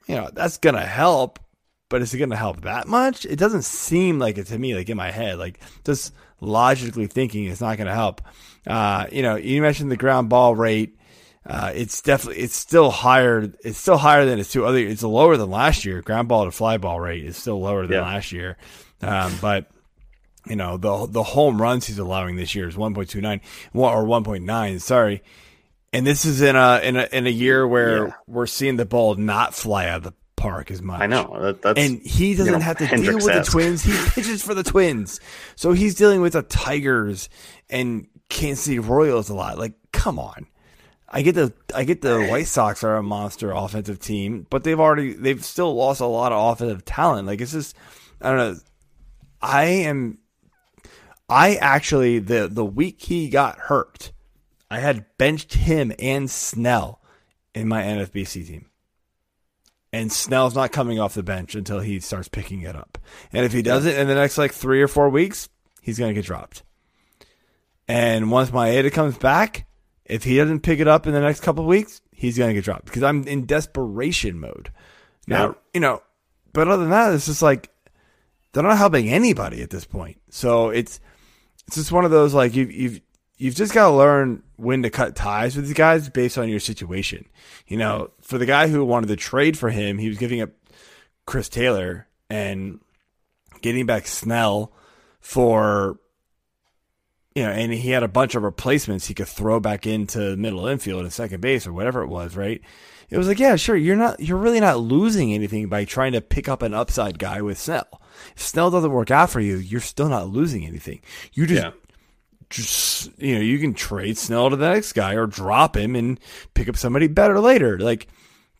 you know, that's going to help. But is it going to help that much? It doesn't seem like it to me, like in my head, like just logically thinking it's not going to help. Uh, you know, you mentioned the ground ball rate. Uh, it's definitely, it's still higher. It's still higher than its two other, it's lower than last year. Ground ball to fly ball rate is still lower than Yeah. last year. Um, but you know, the, the home runs he's allowing this year is 1.29 or 1.9. Sorry. And this is in a, in a, in a year where Yeah. we're seeing the ball not fly out of the park as much. I know that, that's And he doesn't know, have to deal Hendricks with the. Twins. He pitches for the Twins. So he's dealing with the Tigers and Kansas City Royals a lot. Like, come on. I get the I get the White Sox are a monster offensive team, but they've already they've still lost a lot of offensive talent. Like it's just I don't know. I am I actually the the week he got hurt, I had benched him and Snell in my NFBC team. And Snell's not coming off the bench until he starts picking it up. And if he doesn't in the next like three or four weeks, he's gonna get dropped. And once Maeda comes back, if he doesn't pick it up in the next couple of weeks, he's going to get dropped because I'm in desperation mode. Now, Yeah. you know, but other than that, it's just like they're not helping anybody at this point. So it's it's just one of those like you've you've you've just got to learn when to cut ties with these guys based on your situation. You know, for the guy who wanted to trade for him, he was giving up Chris Taylor and getting back Snell for you know, and he had a bunch of replacements he could throw back into middle infield and second base or whatever it was, right? It was like, yeah, sure, you're not, you're really not losing anything by trying to pick up an upside guy with Snell. If Snell doesn't work out for you, you're still not losing anything. You just, Yeah. Just, you know, you can trade Snell to the next guy or drop him and pick up somebody better later. Like,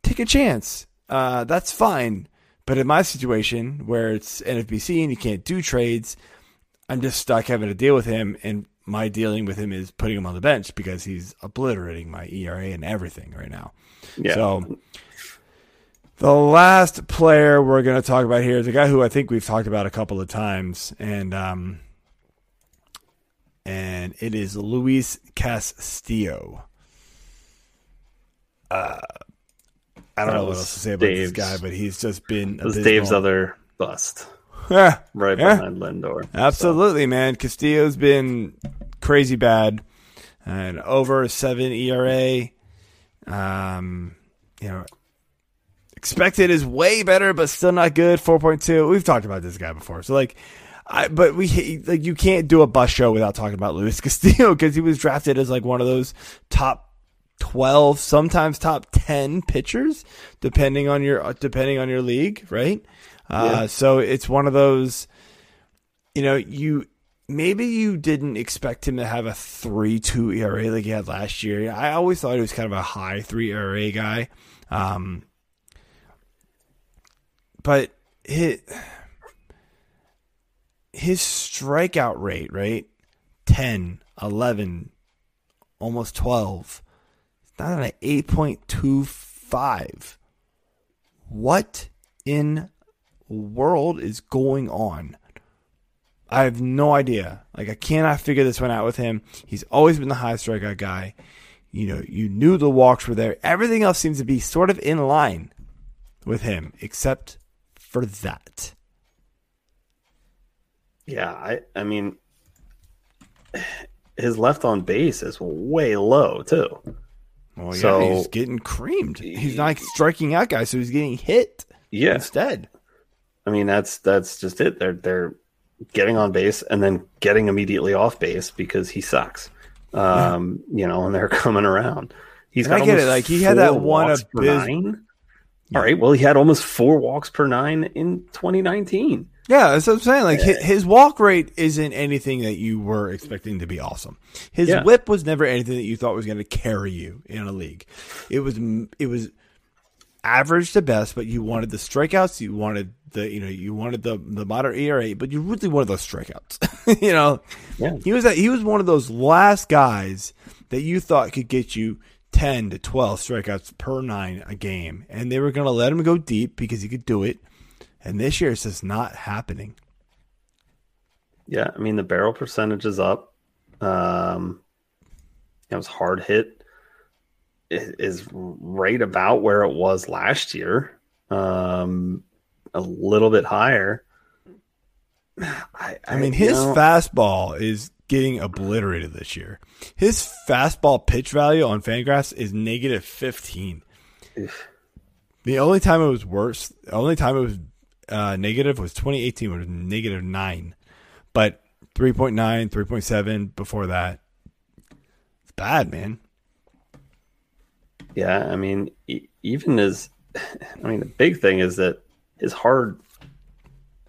take a chance. Uh, that's fine. But in my situation where it's NFBC and you can't do trades, I'm just stuck having to deal with him, and my dealing with him is putting him on the bench because he's obliterating my ERA and everything right now. Yeah. So the last player we're going to talk about here is a guy who I think we've talked about a couple of times, and um, and it is Luis Castillo. Uh, I don't know what else to say about Dave's- this guy, but he's just been It was abysmal. Dave's other bust, Yeah, right Yeah. behind Lindor. Absolutely, man. Castillo's been crazy bad, and over seven ERA. Um, you know, expected is way better, but still not good. Four point two. We've talked about this guy before, so like, I but we like you can't do a bus show without talking about Luis Castillo because he was drafted as like one of those top. 12 sometimes top 10 pitchers depending on your depending on your league right uh, so it's one of those you know, you maybe you didn't expect him to have a three two ERA like he had last year. I always thought he was kind of a high three ERA guy. Um, but his, his strikeout rate, right? 10, 11, almost 12. It's not an 8.25. What in world is going on? I have no idea. Like I cannot figure this one out with him. He's always been the high strikeout guy. You know, you knew the walks were there. Everything else seems to be sort of in line with him, except for that. Yeah, I I mean his left on base is way low too. Well, yeah, So- he's getting creamed. He's not striking out guys, so he's getting hit Yeah. instead. I mean that's that's just it. They're they're getting on base and then getting immediately off base because he sucks. Um, you know, and they're coming around. He's And I get it, like, he had that one walks per abys- nine. All right, well, he had almost four walks per nine in 2019. Yeah, that's what I'm saying. Like his, his walk rate isn't anything that you were expecting to be awesome. His Yeah. whip was never anything that you thought was going to carry you in a league. It was it was average to best, but you wanted the strikeouts, you wanted the you know you wanted the the moderate ERA, but you really wanted those strikeouts. you know, Yeah. he was that he was one of those last guys that you thought could get you. 10 to 12 strikeouts per nine a game, and they were going to let him go deep because he could do it. And this year, it's just not happening. Yeah, I mean the barrel percentage is up. Um, it was hard hit i- is right about where it was last year. Um, a little bit higher. I, I mean, his know, fastball is getting obliterated this year. His fastball pitch value on Fangraphs is negative 15. The only time it was worse, the only time it was uh, negative was 2018, was negative 9. But 3.9, 3.7 before that. It's bad, man. yeah, I mean, e- even as I mean, the big thing is that his hard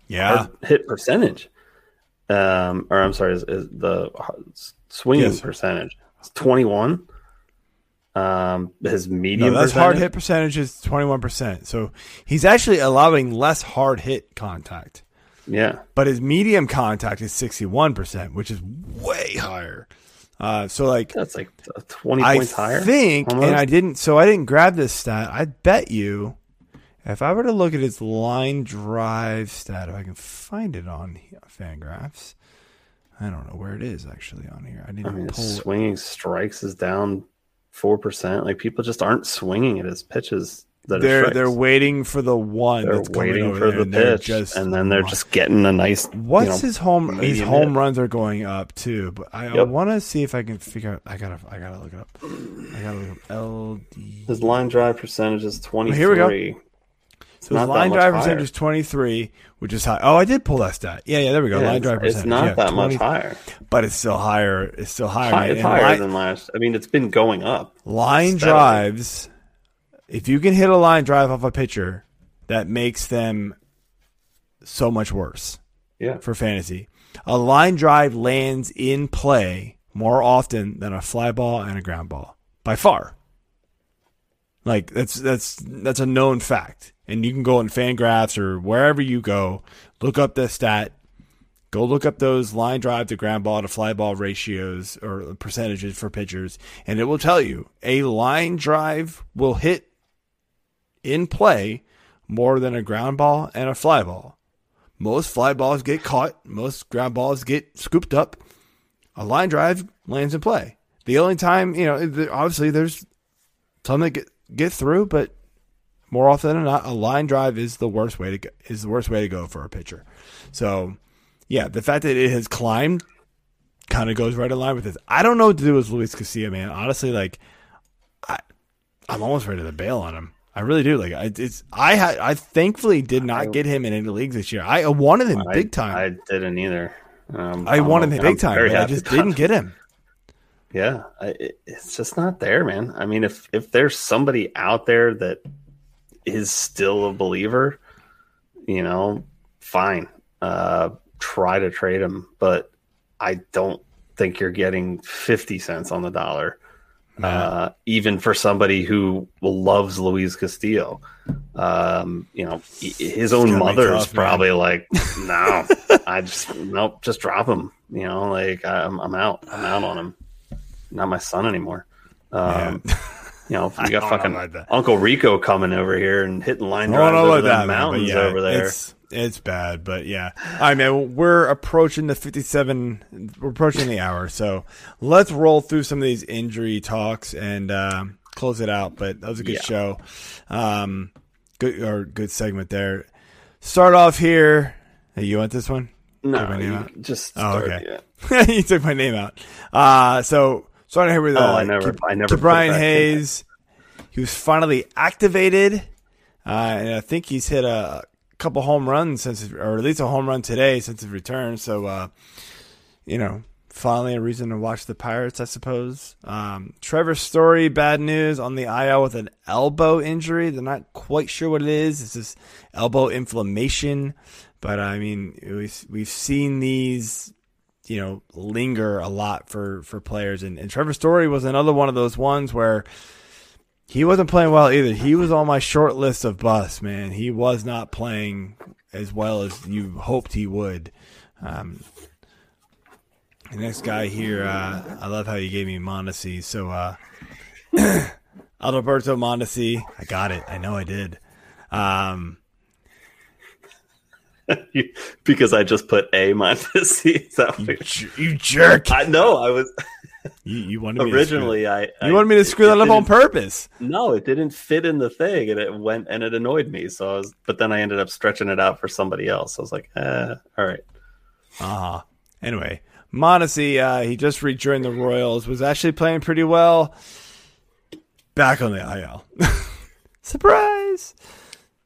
Yeah. hard hit percentage, um, or I'm sorry, is, is the swinging Yes. percentage. It's 21. Um, his No, medium that's hard hit percentage is twenty one percent. So he's actually allowing less hard hit contact, Yeah, but his medium contact is sixty one percent, which is way higher. Uh, so like that's like uh, 20 I points higher. I think, almost. and I didn't. So I didn't grab this stat. I bet you, if I were to look at his line drive stat, if I can find it on Fangraphs, I don't know where it is actually on here. I didn't I mean, pull. his it. swinging strikes is down four percent. Like people just aren't swinging at his pitches. That are They're they're waiting for the one. They're that's waiting for the pitch, just and then they're just getting a nice. What's you know, his home? His home hit. runs are going up too, but I, I want to see if I can figure out. I gotta, I gotta look it up. I gotta look up LD. His line drive percentage is twenty three. here we go. So his line drive percentage is twenty three, which is high. Oh, I did pull that stat. Yeah, yeah, there we go. Yeah, line drive it's not yeah, that 20 much higher. but it's still higher. It's still higher. High, it's higher line, than last. I mean, it's been going up. line steadily. drives. If you can hit a line drive off a pitcher, that makes them so much worse. Yeah, for fantasy. A line drive lands in play more often than a fly ball and a ground ball by far. Like that's that's that's a known fact, and you can go in Fangraphs or wherever you go, look up the stat. Go look up those line drive to ground ball to fly ball ratios or percentages for pitchers, and it will tell you a line drive will hit in play more than a ground ball and a fly ball. Most fly balls get caught. Most ground balls get scooped up. A line drive lands in play. The only time, you know, obviously there's some that get, get through, but more often than not, a line drive is the worst way to go, is the worst way to go for a pitcher. So, yeah, the fact that it has climbed kind of goes right in line with this. I don't know what to do with Luis Castillo, man. Honestly, like, I, I'm almost ready to bail on him. I really do. Like, I, it's I had I thankfully did not get him in any leagues this year. I wanted him I- big time. I didn't either. Um, I wanted him big time. I just didn't get him. Yeah, it, it's just not there, man. I mean, if if there's somebody out there that is still a believer, you know, fine, uh, try to trade him, but I don't think you're getting fifty cents on the dollar, uh, even for somebody who loves Luis Castillo. Um, you know, his own gonna be mother's man. probably like, no, I just nope, just drop him. You know, like I'm, I'm out. I'm out on him. Not my son anymore. Um, You know, I you got fucking. Uncle Rico coming over here and hitting line drives over about the that, man, mountains yeah, over there. It's it's bad, but yeah. Right, mean, We're approaching the fifty-seven. We're approaching the hour, so let's roll through some of these injury talks and um, close it out. But that was a good Yeah. show. Um, good or good segment there. Start off here. Hey, you want this one? no, Took my name you out? just Oh, okay. yeah. you took my name out. Uh, so starting here with uh, Oh, I never- Ke- I never Brian. Hayes. He was finally activated, uh, and I think he's hit a couple home runs since, or at least a home run today since his return. So, uh, you know, finally a reason to watch the Pirates, I suppose. Um, Trevor Story, bad news on the IL with an elbow injury. They're not quite sure what it is. It's just elbow inflammation, but I mean, we've we've seen these you know linger a lot for for players and, and Trevor Story was another one of those ones where he wasn't playing well either. He was on my short list of busts, man. He was not playing as well as you hoped he would. Um, the next guy here, uh, I love how you gave me Mondesi. So, uh, Adalberto Mondesi, I got it. I know I did. Um, You- because I just put A minus C. So you, jer- you jerk! I know I was You, you wanted me to originally. I screw, you wanted me to screw that up on purpose. No, it didn't fit in the thing, and it went and it annoyed me. So I was, but then I ended up stretching it out for somebody else. I was like, eh, all right. Uh-huh. Anyway, Mondesi, uh, he just rejoined the Royals, was actually playing pretty well. Back on the IL. Surprise!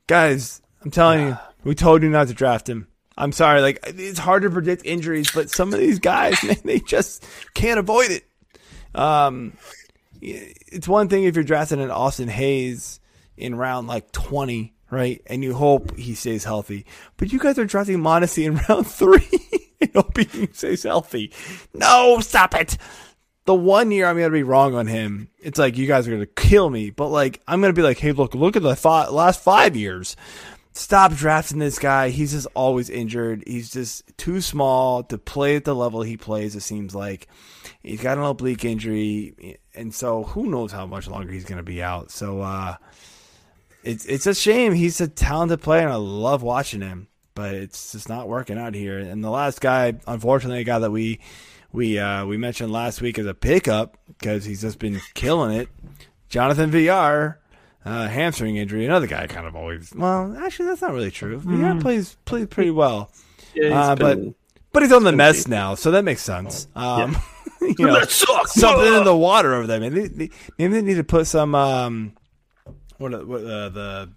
Guys, I'm telling you, we told you not to draft him. I'm sorry, like it's hard to predict injuries, but some of these guys, man, they just can't avoid it. Um, it's one thing if you're drafting an Austin Hays in round like 20, right? And you hope he stays healthy. But you guys are drafting Mondesi in round three. I hope he stays healthy. No, stop it. The one year I'm gonna be wrong on him, it's like you guys are gonna kill me. But like I'm gonna be like, hey, look, look at the fi- last five years. Stop drafting this guy. He's just always injured. He's just too small to play at the level he plays. It seems like he's got an oblique injury, and so who knows how much longer he's gonna be out. So uh, it's it's a shame. He's a talented player, and I love watching him but it's just not working out here. And the last guy, unfortunately, a guy that we we uh, we mentioned last week as a pickup because he's just been killing it. Jonathan Villar, uh, hamstring injury. Another guy kind of always. Well, actually, that's not really true. Villar plays plays pretty well, Yeah, uh, but been- but he's on the mess cheap. now, so that makes sense. Um, you know, That sucks. something in the water over there, man. They, they, maybe they need to put some um, what are- what uh, the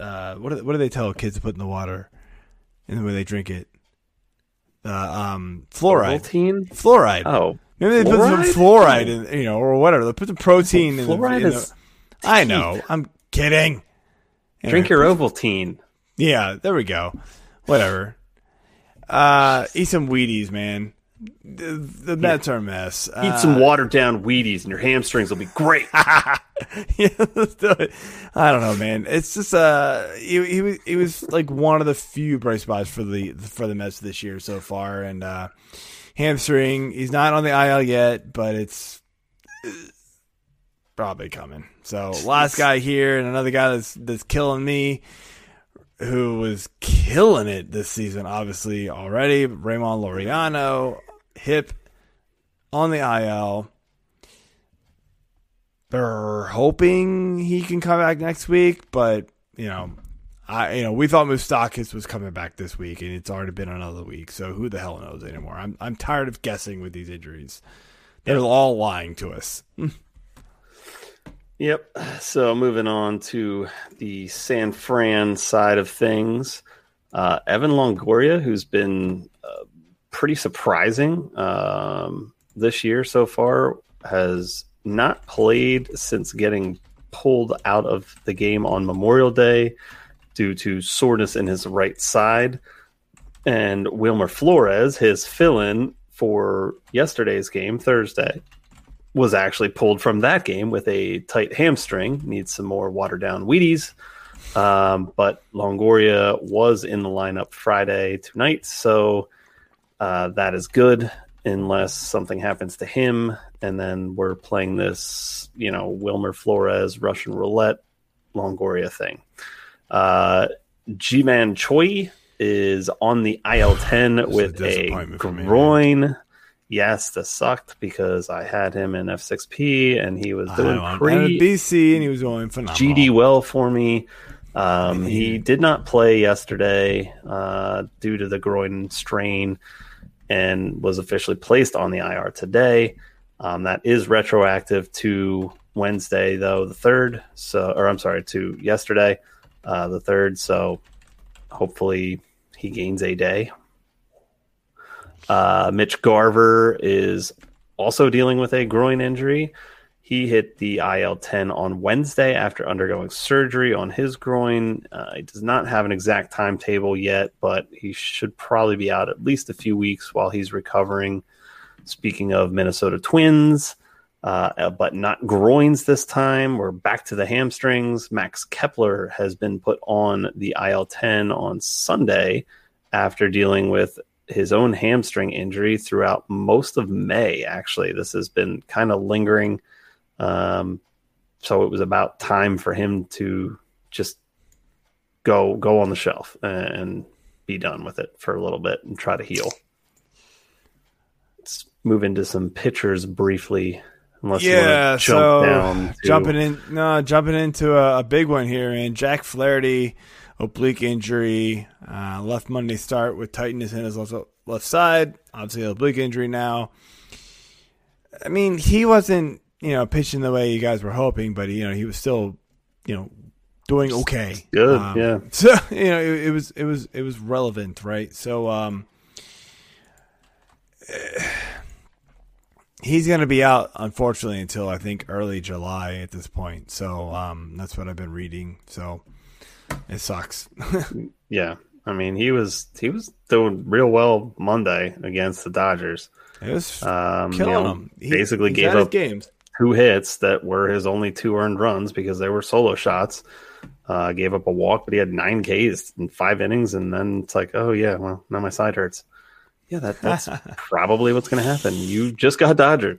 uh, what do, what do they tell kids to put in the water, in the way they drink it? Uh, um, fluoride. Fluoride. Oh, Maybe they put some fluoride? fluoride in, you know, or whatever. They put some protein in. fluoride in the- is. I know. I'm kidding. Drink your Ovaltine. Yeah, there we go. Whatever. Uh, eat some Wheaties, man. The, the Mets are a mess. Uh, Eat some watered down Wheaties, and your hamstrings will be great. yeah, let's do it. I don't know, man. It's just uh, he, he was he was like one of the few bright spots for the for the Mets this year so far, and uh, hamstring. He's not on the IL yet, but it's uh, probably coming. So last guy here, and another guy that's that's killing me, who was killing it this season, obviously already. Ramon Laureano, hip on the IL. They're hoping he can come back next week, but you know, I you know we thought Moustakas was coming back this week, and it's already been another week. So who the hell knows anymore? I'm I'm tired of guessing with these injuries. They're all lying to us. Yep. So moving on to the San Fran side of things, uh, Evan Longoria, who's been uh, pretty surprising um, this year so far, has not played since getting pulled out of the game on Memorial Day due to soreness in his right side. And Wilmer Flores, his fill-in for yesterday's game, Thursday, was actually pulled from that game with a tight hamstring. Needs some more watered down Wheaties. Um, but Longoria was in the lineup Friday tonight, so uh, that is good unless something happens to him. And then we're playing this, you know, Wilmer Flores Russian roulette Longoria thing. Uh, Ji-Man Choi is on the IL 10 with a disappointment for me, groin. Yes, this sucked because I had him in F6P and he was doing pretty BC, and he was going phenomenal. GD well for me. Um, he did not play yesterday uh, due to the groin strain and was officially placed on the IR today. Um, that is retroactive to Wednesday, though the third. So, or I'm sorry, to yesterday, uh, the third. So, hopefully, he gains a day. Uh, Mitch Garver is also dealing with a groin injury. He hit the IL 10 on Wednesday after undergoing surgery on his groin. Uh, he does not have an exact timetable yet, but he should probably be out at least a few weeks while he's recovering. Speaking of Minnesota Twins, uh, uh, but not groins this time. We're back to the hamstrings. Max Kepler has been put on the IL 10 on Sunday after dealing with his own hamstring injury throughout most of May. Actually, this has been kind of lingering. Um, so it was about time for him to just go go on the shelf and be done with it for a little bit and try to heal. Let's move into some pitchers briefly. Unless Yeah, want jump so down to, jumping in, no, jumping into a, a big one here, and Jack Flaherty, oblique injury, uh, left Monday start with tightness in his left left side. Obviously, oblique injury now. I mean, he wasn't, you know, pitching the way you guys were hoping, but you know, he was still, you know, doing okay. Good, Um, yeah. So you know, it, it was it was it was relevant, right? So um, he's going to be out unfortunately until I think early July at this point. So um, that's what I've been reading. So it sucks. Yeah. I mean, he was he was doing real well Monday against the Dodgers. It was Um, you killing know, him. He- basically gave up games. two hits that were his only two earned runs because they were solo shots. Uh, gave up a walk, but he had nine Ks in five innings, and then it's like, oh yeah, well now my side hurts. Yeah, that, that's probably what's going to happen. You just got dodgered.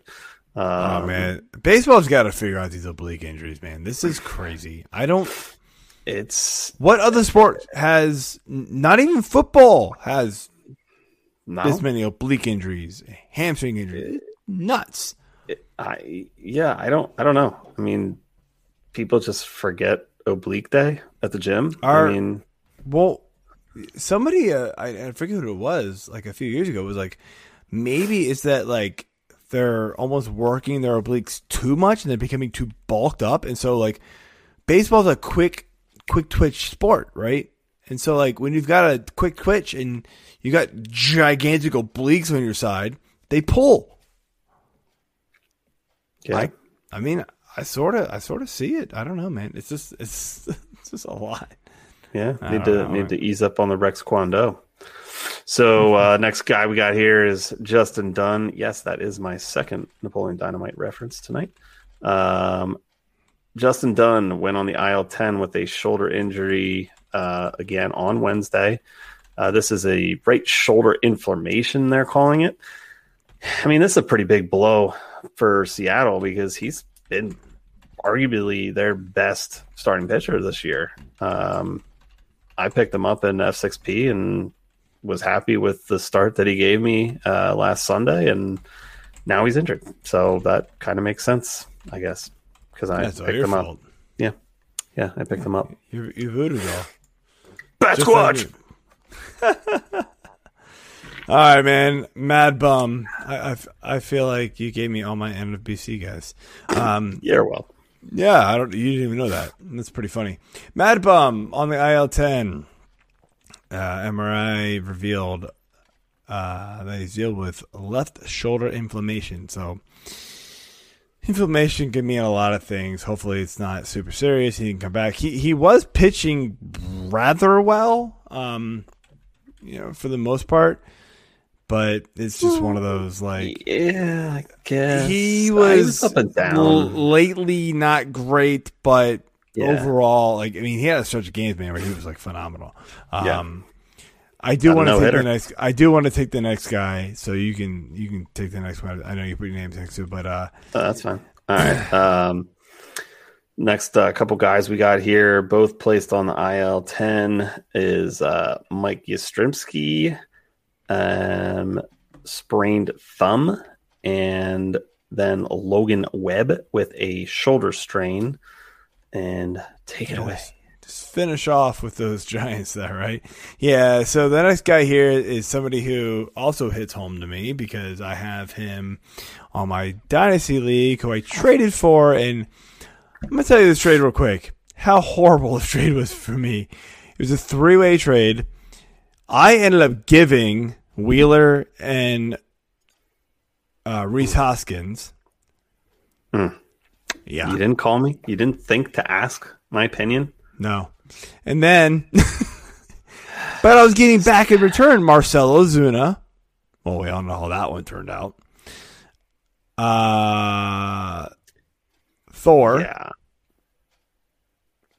Oh Um, man, baseball's got to figure out these oblique injuries, man. This is crazy. I don't. It's What other sport has? Not even football has no, this many oblique injuries, hamstring injuries. Nuts. I yeah, I don't I don't know. I mean, people just forget oblique day at the gym. Are- I mean, Well, somebody, uh, I, I forget who it was, like a few years ago, was like, maybe it's that like they're almost working their obliques too much and they're becoming too bulked up, and so like baseball's a quick, quick twitch sport, right? And so like when you've got a quick twitch and you got gigantic obliques on your side, they pull. yeah. I, I mean, I sort of, I sort of see it. I don't know, man. It's just, it's, it's just a lot. Yeah, I need to know. need to ease up on the Rex Kwon Do. So uh, next guy we got here is Justin Dunn. Yes, that is my second Napoleon Dynamite reference tonight. Um, Justin Dunn went on the IL ten with a shoulder injury uh, again on Wednesday. Uh, this is a right shoulder inflammation. They're calling it. I mean, this is a pretty big blow for Seattle because he's been arguably their best starting pitcher this year. Um, I picked him up in F6P and was happy with the start that he gave me uh, last Sunday, and now he's injured. So that kind of makes sense, I guess, because I That's picked them him up. Yeah, yeah, I picked them up. You, you voodoo doll. Bat all right, man. Mad bum. I I feel like you gave me all my NFBC guys. Um, Yeah, well, yeah, I don't. You didn't even know that. That's pretty funny. Mad bum on the IL ten. Uh, MRI revealed uh, that he's dealing with left shoulder inflammation. So inflammation can mean a lot of things. Hopefully, it's not super serious. He can come back. He he was pitching rather well, um, you know, for the most part. But it's just one of those like yeah, I guess he was, up and down. l- lately not great, but Yeah. overall, like I mean, he had a stretch of games, man, where he was like phenomenal. Yeah. I do want to take no-hitter. the next. I do want to take the next guy, so you can you can take the next one. I know you put your name next to, it, but uh, Oh, that's fine. All right. Um, next uh, couple guys we got here, both placed on the IL ten, is uh, Mike Yastrzemski, um, sprained thumb, and then Logan Webb with a shoulder strain. And take it away. Just finish off with those Giants there, right? Yeah. So the next guy here is somebody who also hits home to me because I have him on my dynasty league who I traded for, and I'm gonna tell you this trade real quick. How horrible this trade was for me. It was a three way trade. I ended up giving Wheeler and uh, Rhys Hoskins. Hmm. Yeah. You didn't call me. You didn't think to ask my opinion. No. And then, but I was getting back in return Marcell Ozuna. Well, we all know how that one turned out. Uh, Thor. Yeah.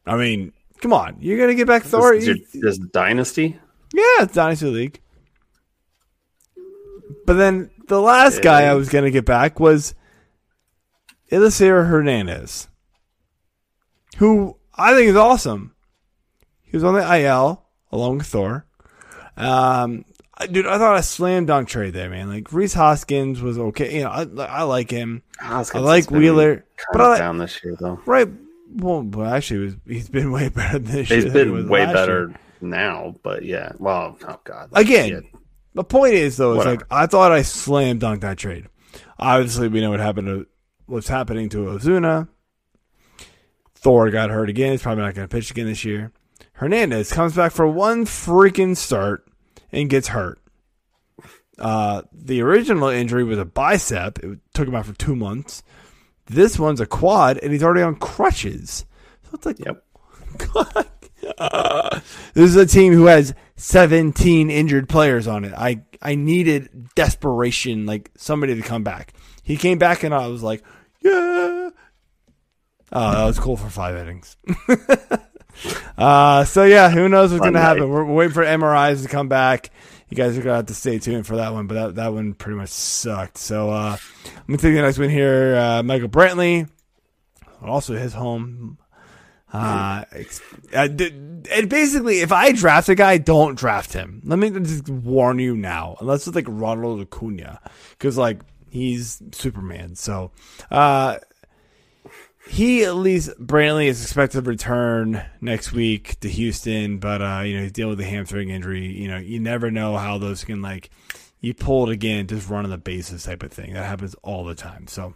I mean, come on. You're going to get back Thor? This, is this dynasty. yeah, it's Dynasty League. But then the last guy I was going to get back was Elieser Hernandez, who I think he's awesome. He was on the IL along with Thor. Um, dude, I thought a slam dunk trade there, man. Like Rhys Hoskins was okay. You know, I, I like him. Hoskins I like been Wheeler, but I like, down this year though. right. Well, well, actually, was, he's been way better this year He's than he been way better year. now, but yeah. Well, oh god. Again, Shit. the point is though, is like I thought I slam dunked that trade. Obviously, we know what happened to what's happening to Ozuna. Thor got hurt again. He's probably not going to pitch again this year. Hernandez comes back for one freaking start and gets hurt. Uh, the original injury was a bicep. It took him out for two months. This one's a quad, and he's already on crutches. So it's like, Yep. this is a team who has 17 injured players on it. I I needed desperation, like somebody to come back. He came back, and I was like, yeah. Oh, that was cool for five innings. uh, so yeah, who knows what's gonna happen? We're, we're waiting for MRIs to come back. You guys are gonna have to stay tuned for that one, but that, that one pretty much sucked. So uh, I'm gonna take the next one here. Uh, Michael Brantley, also his home. Uh, uh, and basically, if I draft a guy, don't draft him. Let me just warn you now, unless it's like Ronald Acuna, because like he's Superman. So, uh, he at least Brantley is expected to return next week to Houston, but uh, you know he's dealing with a hamstring injury. You know, you never know how those can like you pull it again, just run on the bases type of thing. That happens all the time. So,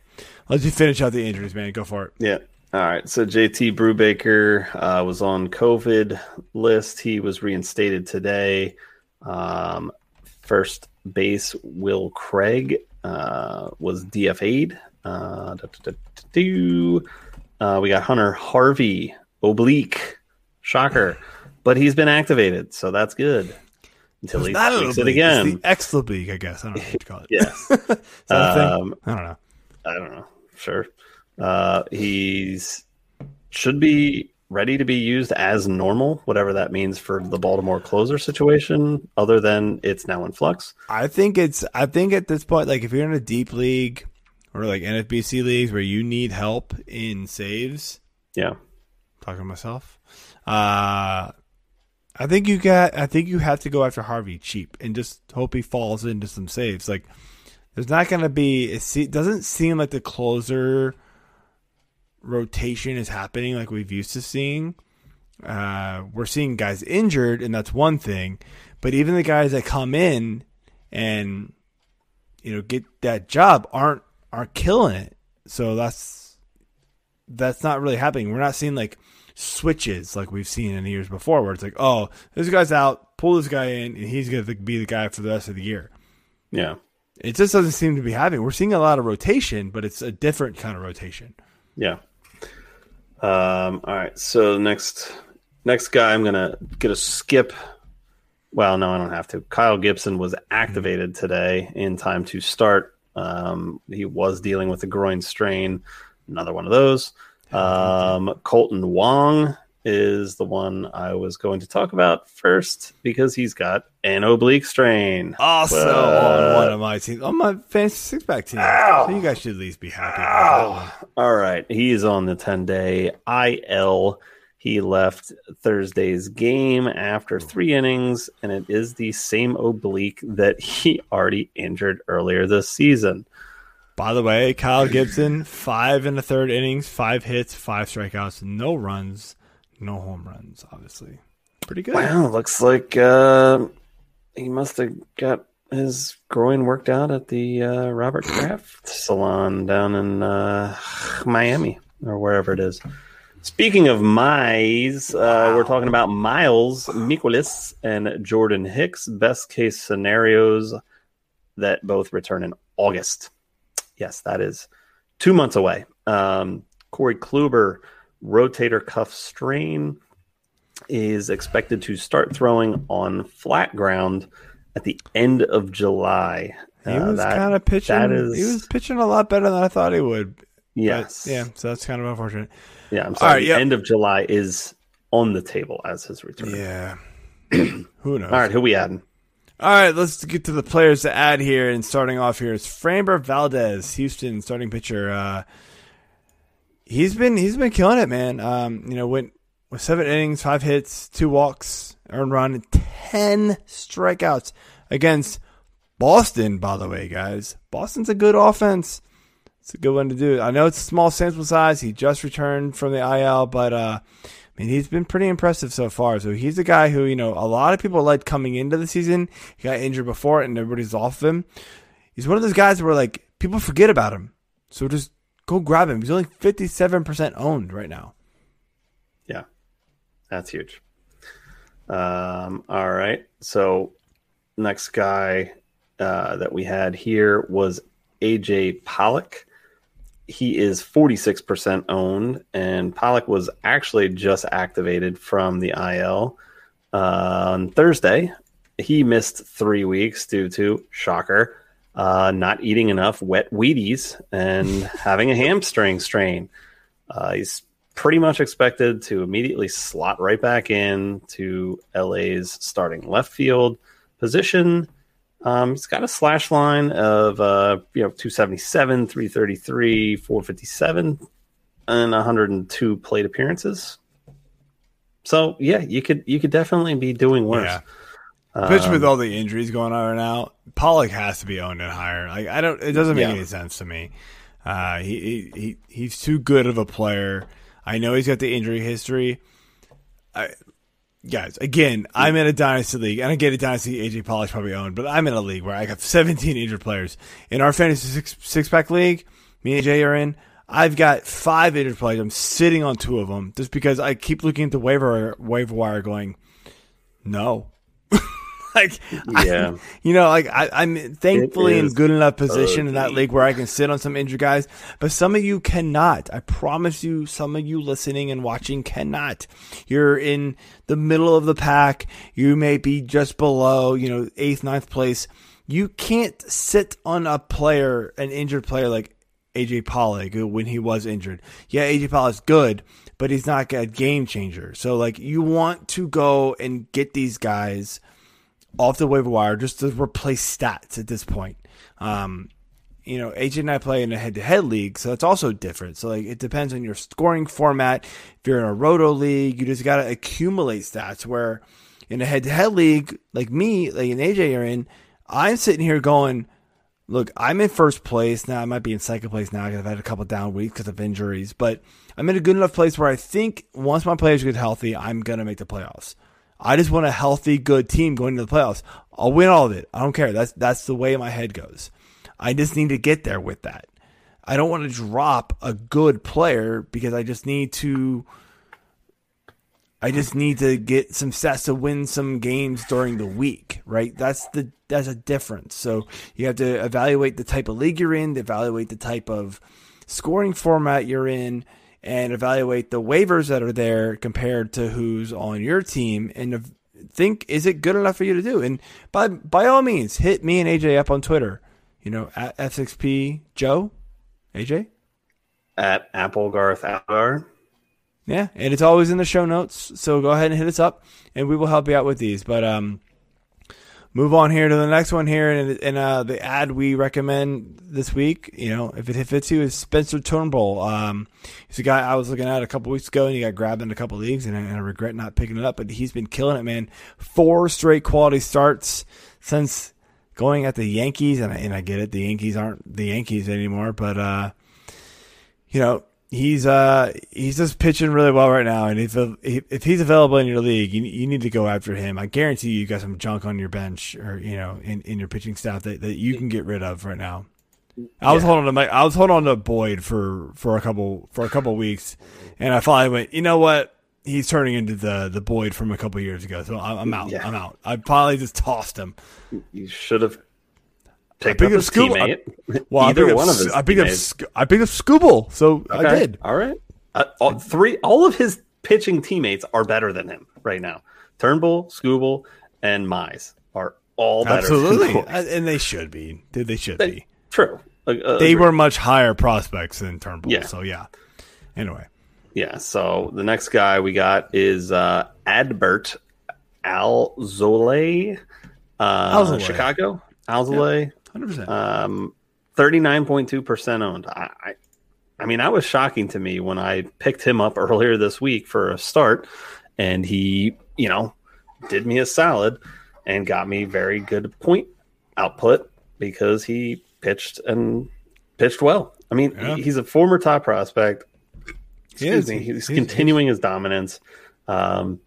let's just finish out the injuries, man. Go for it. Yeah. All right. So JT Brubaker uh, was on COVID list. He was reinstated today. Um, first base Will Craig uh, was DFA'd. Uh. Uh, we got Hunter Harvey oblique, shocker, but he's been activated, so that's good until he It's a tweaks it again. It's the league, I guess. I don't know what you call it. Yes. Is that a thing? Um, I don't know. I don't know. Sure. Uh, he's should be ready to be used as normal, whatever that means for the Baltimore closer situation, other than it's now in flux. I think it's. I think at this point, like if you're in a deep league or like NFBC leagues where you need help in saves, Yeah. talking to myself, uh, I think you got. I think you have to go after Harvey cheap and just hope he falls into some saves. Like there's not going to be. It doesn't seem like the closer rotation is happening like we've used to seeing. Uh, we're seeing guys injured, and that's one thing. But even the guys that come in and you know get that job aren't aren't killing it. So that's that's not really happening. We're not seeing like switches like we've seen in the years before, where it's like, oh, this guy's out, pull this guy in, and he's going to be the guy for the rest of the year. Yeah. It just doesn't seem to be happening. We're seeing a lot of rotation, but it's a different kind of rotation. Yeah. Um, all right. So next next guy I'm gonna get a skip. Well, no, I don't have to. Kyle Gibson was activated today in time to start. Um, he was dealing with a groin strain, another one of those. Um, Kolten Wong is the one I was going to talk about first because he's got an oblique strain. Also But- on one of my teams, on my fantasy six pack team. So you guys should at least be happy. About that one. All right. He is on the 10 day IL. He left Thursday's game after three innings, and it is the same oblique that he already injured earlier this season. By the way, Kyle Gibson, five in the third innings, five hits, five strikeouts, no runs, no home runs. Obviously, pretty good. Wow, looks like uh, he must have got his groin worked out at the uh, Robert Kraft salon down in uh, Miami or wherever it is. Speaking of Mize, uh, we're talking about Miles Mikolas and Jordan Hicks. Best case scenarios that both return in August. Yes, that is two months away. Um, Corey Kluber, rotator cuff strain, is expected to start throwing on flat ground at the end of July. He Uh, was kind of pitching. that is- He was pitching a lot better than I thought he would. but, yes, yeah. So that's kind of unfortunate. Yeah. I'm sorry. right, the yep. end of July is on the table as his return. Yeah. Who knows? All right, who we adding? All right, let's get to the players to add here. And starting off here is Framber Valdez, Houston starting pitcher. Uh, he's been he's been killing it, man. Um, you know, went with seven innings, five hits, two walks, earned run, and ten strikeouts against Boston. By the way, guys, Boston's a good offense. It's a good one to do. I know it's a small sample size. He just returned from the IL, but uh, I mean, he's been pretty impressive so far. So he's a guy who, you know, a lot of people liked coming into the season. He got injured before and everybody's off him. He's one of those guys where, like, people forget about him. So just go grab him. He's only 57% owned right now. Yeah, that's huge. Um, all right. So next guy uh, that we had here was AJ Pollock. He is 46% owned, and Pollock was actually just activated from the IL. uh, on Thursday. He missed three weeks due to shocker, uh, not eating enough wet Wheaties and having a hamstring strain. Uh, he's pretty much expected to immediately slot right back in to LA's starting left field position. Um, he's got a slash line of uh, you know 277, 333, 457, and 102 plate appearances. So yeah, you could you could definitely be doing worse. Yeah. Especially with Um, all the injuries going on right now, Pollock has to be owned and higher. Like I don't, it doesn't make Yeah. any sense to me. Uh, he, he he he's too good of a player. I know he's got the injury history. I, guys, again, I'm in a dynasty league, and I get a dynasty. AJ Pollock's probably owned, but I'm in a league where I got 17 injured players in our fantasy six six pack league. Me and Jay are in. I've got five injured players. I'm sitting on two of them just because I keep looking at the waiver waiver wire, going, no. like Yeah. you know, like I, I'm thankfully in good enough position in that league where I can sit on some injured guys, but some of you cannot. I promise you, some of you listening and watching cannot. You're in the middle of the pack. You may be just below, you know, eighth, ninth place. You can't sit on a player, an injured player like AJ Pollock when he was injured. Yeah, AJ Pollock's good, but he's not a game changer. So like you want to go and get these guys off the waiver wire just to replace stats at this point. Um, you know, AJ and I play in a head-to-head league, so that's also different. So like, it depends on your scoring format. If you're in a roto league, you just got to accumulate stats. Where in a head-to-head league, like me, like an AJ you're in, I'm sitting here going, look, I'm in first place now. I might be in second place now because I've had a couple down weeks because of injuries, but I'm in a good enough place where I think once my players get healthy, I'm gonna make the playoffs. I just want a healthy, good team going to the playoffs. I'll win all of it. I don't care. That's that's the way my head goes. I just need to get there with that. I don't want to drop a good player because I just need to. I just need to get some stats to win some games during the week, right? That's the that's a difference. So you have to evaluate the type of league you're in, evaluate the type of scoring format you're in, and evaluate the waivers that are there compared to who's on your team, and think is it good enough for you to do? And by by all means, hit me and AJ up on Twitter. You know, at F6P Joe, AJ. at Apple Garth Algar. Yeah, and it's always in the show notes. So go ahead and hit us up, and we will help you out with these. But um, move on here to the next one here, and, and uh, the ad we recommend this week. You know, if it fits you, is Spencer Turnbull. Um, he's a guy I was looking at a couple weeks ago, and he got grabbed in a couple leagues, and I, and I regret not picking it up. But he's been killing it, man. Four straight quality starts since going at the Yankees, and I, and I get it, the Yankees aren't the Yankees anymore, but uh, you know he's uh he's just pitching really well right now, and if if he's available in your league, you, you need to go after him. I guarantee you, you got some junk on your bench or you know in, in your pitching staff that, that you can get rid of right now. I was holding on to my, I was holding on to Boyd for for a couple for a couple weeks, and I finally went. You know what? He's turning into the the Boyd from a couple years ago, so I'm, I'm out. Yeah. I'm out. I finally just tossed him. You should have Take I picked up teammate. I, well, either one of his. I picked teammates. up. I picked up Skubal, so okay. I did. All right, uh, all, three. All of his pitching teammates are better than him right now. Turnbull, Skubal, and Mize are all better. Absolutely, and they should be. They should they, be. True. Uh, they uh, were much higher prospects than Turnbull. Yeah. So yeah. Anyway. Yeah. So the next guy we got is uh, Adbert Alzolay, uh, Alzolay. Chicago. Alzolay. Yeah percent. Um, 39.2% owned. I, I, I mean, that was shocking to me when I picked him up earlier this week for a start, and he, you know, did me a salad and got me very good point output because he pitched and pitched well. I mean, yeah. he's a former top prospect. Excuse he me. He's, he's continuing he's. his dominance. Um,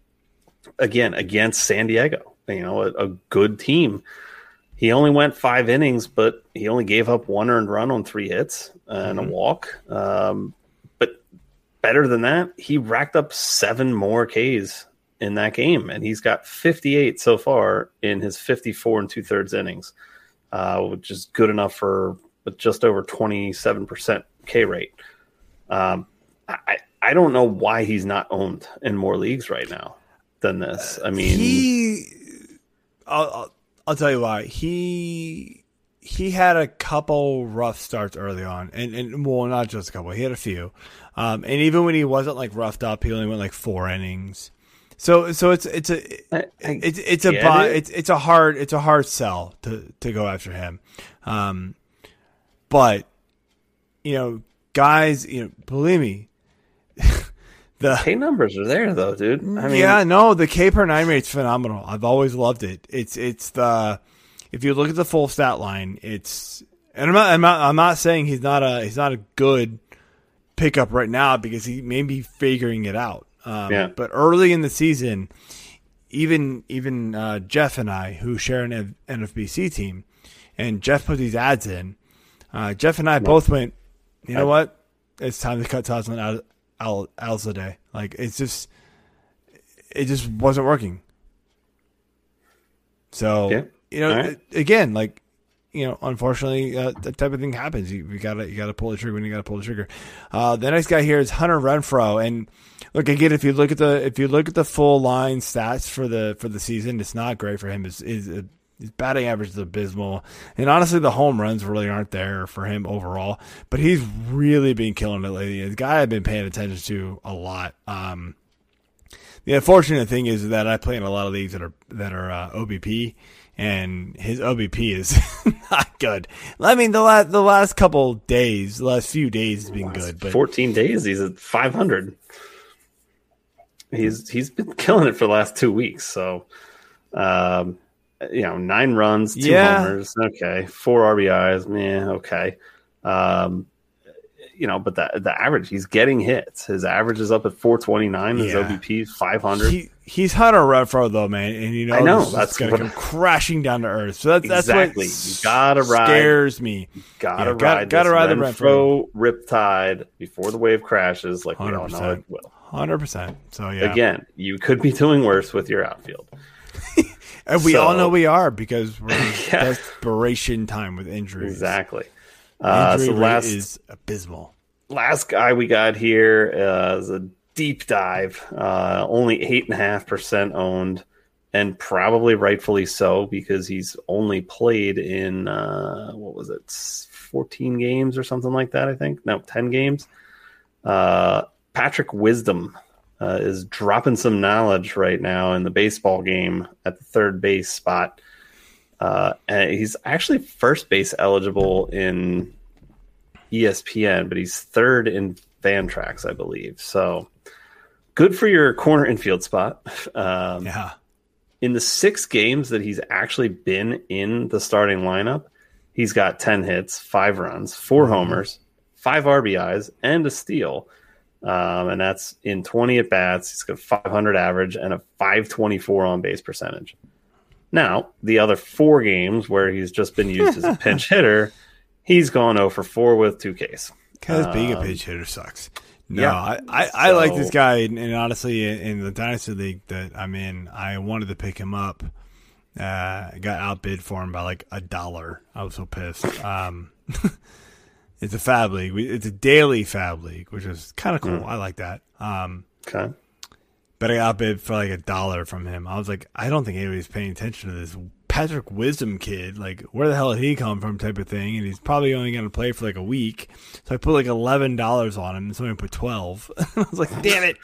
again, against San Diego, you know, a, a good team. He only went five innings, but he only gave up one earned run on three hits and Mm-hmm. a walk. Um, but better than that, he racked up seven more Ks in that game, and he's got 58 so far in his 54 and two thirds innings, uh, which is good enough for just over 27% K rate. Um, I, I don't know why he's not owned in more leagues right now. than this. I mean, he I'll, I'll, I'll tell you why. He he had a couple rough starts early on and, and well not just a couple he had a few. Um, and even when he wasn't like roughed up he only went like four innings. So so it's it's a it's it's a it's it's a hard it's a hard sell to to go after him. Um, but you know guys you know believe me the K numbers are there though, dude. I mean, yeah, no, the K per nine rate's phenomenal. I've always loved it. It's it's the if you look at the full stat line, it's and I'm not I'm not, I'm not saying he's not a he's not a good pickup right now because he may be figuring it out. Um, Yeah. But early in the season, even even uh, Jeff and I, who share an NFBC team, and Jeff put these ads in. Uh, Jeff and I both went. You know what? It's time to cut Tasman out Al Alzolay. Like it's just, it just wasn't working. So Yeah. you know, right. again, like you know, unfortunately, uh, that type of thing happens. You, you gotta you gotta pull the trigger when you gotta pull the trigger. Uh, the next guy here is Hunter Renfroe, and look again. If you look at the if you look at the full line stats for the for the season, it's not great for him. His, his, his batting average is abysmal, and honestly, the home runs really aren't there for him overall. But he's really been killing it lately. The guy I've been paying attention to a lot. Um, the unfortunate thing is that I play in a lot of leagues that are that are uh, OBP, and his OBP is not good. I mean, the last the last couple days, the last few days has been good, but 14 days, he's at 500. He's he's been killing it for the last two weeks. So, um, you know, nine runs, two Yeah. homers, okay, four RBIs, man, okay. Um, you know, but the the average, he's getting hits. His average is up at 429. His Yeah. OBP is 500. he he's Hunter Renfroe though, man, and you know, I know, that's gonna come crashing down to earth. So that's Exactly. that's what You gotta ride- scares me. gotta Yeah, gotta- ride, gotta this ride the Renfroe Riptide before the wave crashes, like we all know 100%. it will. Hundred percent. So yeah, Again, you could be doing worse with your outfield. and we all know we are because we're in Yeah. desperation time with injuries. Exactly. Uh, Injury so last is abysmal. last guy we got here uh, is a deep dive. Uh, only eight and a half percent owned, and probably rightfully so because he's only played in uh, what was it, fourteen games or something like that. I think no, ten games. Uh, Patrick Wisdom uh, is dropping some knowledge right now in the baseball game at the third base spot. Uh, and he's actually first base eligible in ESPN, but he's third in Fantrax, I believe. So good for your corner infield spot. Um, Yeah. In the six games that he's actually been in the starting lineup, he's got 10 hits, five runs, 4 Mm-hmm. homers, five RBIs, and a steal. Um, and that's in 20 at bats. He's got a 500 average and a 524 on base percentage. Now, the other four games where he's just been used as a pinch hitter, he's gone 0 for 4 with two Ks. Because being a Um, pinch hitter sucks. No, yeah. I, I, I like this guy, and, honestly, in, the dynasty league that I'm in, I wanted to pick him up. Uh, got outbid for him by like a dollar. I was so pissed. Um, it's a fab league. It's a daily fab league, which is kind of cool. I like that. Um, Okay. but I got outbid for like a dollar from him. I was like, I don't think anybody's paying attention to this Patrick Wisdom kid. Like, where the hell did he come from? Type of thing. And he's probably only going to play for like a week. So I put like eleven dollars on him, and somebody put twelve. I was like, damn it.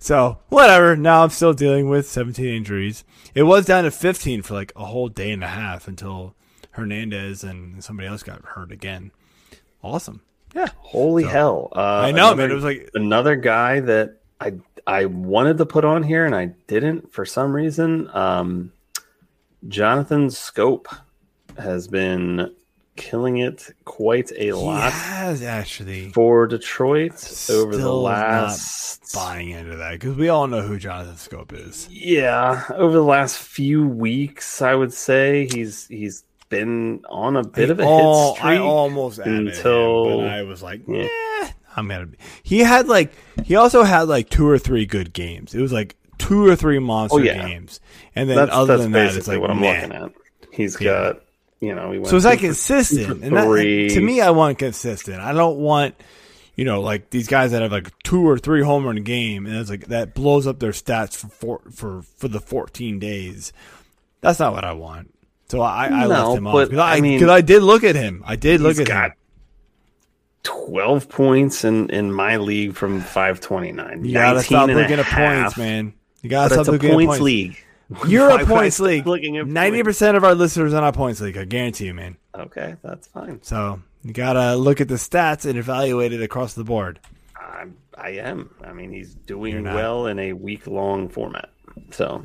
So whatever. Now I'm still dealing with seventeen injuries. It was down to fifteen for like a whole day and a half until Hernandez and somebody else got hurt again. Awesome. Yeah. Holy hell! Uh, I know, another- man. It was like another guy that I I wanted to put on here and I didn't for some reason. Um, Jonathan Schoop has been killing it quite a he lot has actually. for Detroit over the Still not last buying into that because we all know who Jonathan Schoop is. yeah over the last few weeks. I would say he's he's been on a bit of a Al- hit I streak. almost added until- him, I was like, Yeah. I'm gonna. Be. He had like he also had like two or three good games. It was like two or three monster Oh, yeah. games, and then That's, other that's than that, it's like what I'm looking at. He's Yeah. got you know he went So it's like consistent, and that, to me, I want consistent. I don't want, you know, like these guys that have like two or three homer in a game, and it's like that blows up their stats for four, for for the 14 days. That's not what I want. So I, I No, left him off but, because I, I mean, I did look at him. I did look He's at got him. 12 points in, in my league from 529. You gotta 19 stop looking at points, man. You gotta But stop looking at points points. league. You're a points league. Ninety percent of our listeners are not a points league. I guarantee you, man. Okay, that's fine. So you gotta look at the stats and evaluate it across the board. I'm, I am. I mean, he's doing well in a week long format. So,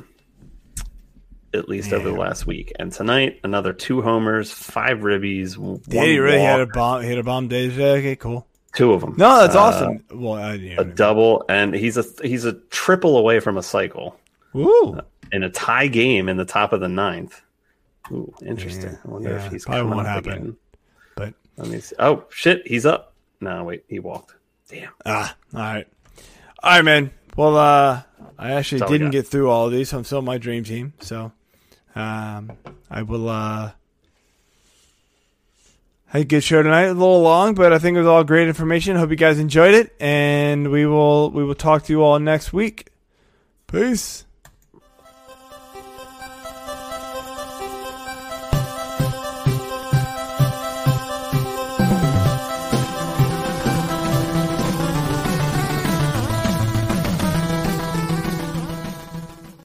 at least over the last week. And tonight, another two homers, five ribbies, one Yeah, you really had a walk, bomb. Hit a bomb day today. Okay, cool. two of them. No, that's Uh, awesome. Well, I, yeah, A double, and he's a he's a triple away from a cycle Woo. in a tie game in the top of the ninth. Ooh, interesting. Yeah, I wonder yeah, if he's probably won't happen. again. But Let me see. Oh shit, he's up. No, wait, he walked. Damn. ah, all right, all right, man. Well, uh, I actually That's all we didn't get through all of these, so I'm still on my dream team. So, um, I will. uh a good show tonight. A little long, but I think it was all great information. Hope you guys enjoyed it, and we will we will talk to you all next week. Peace.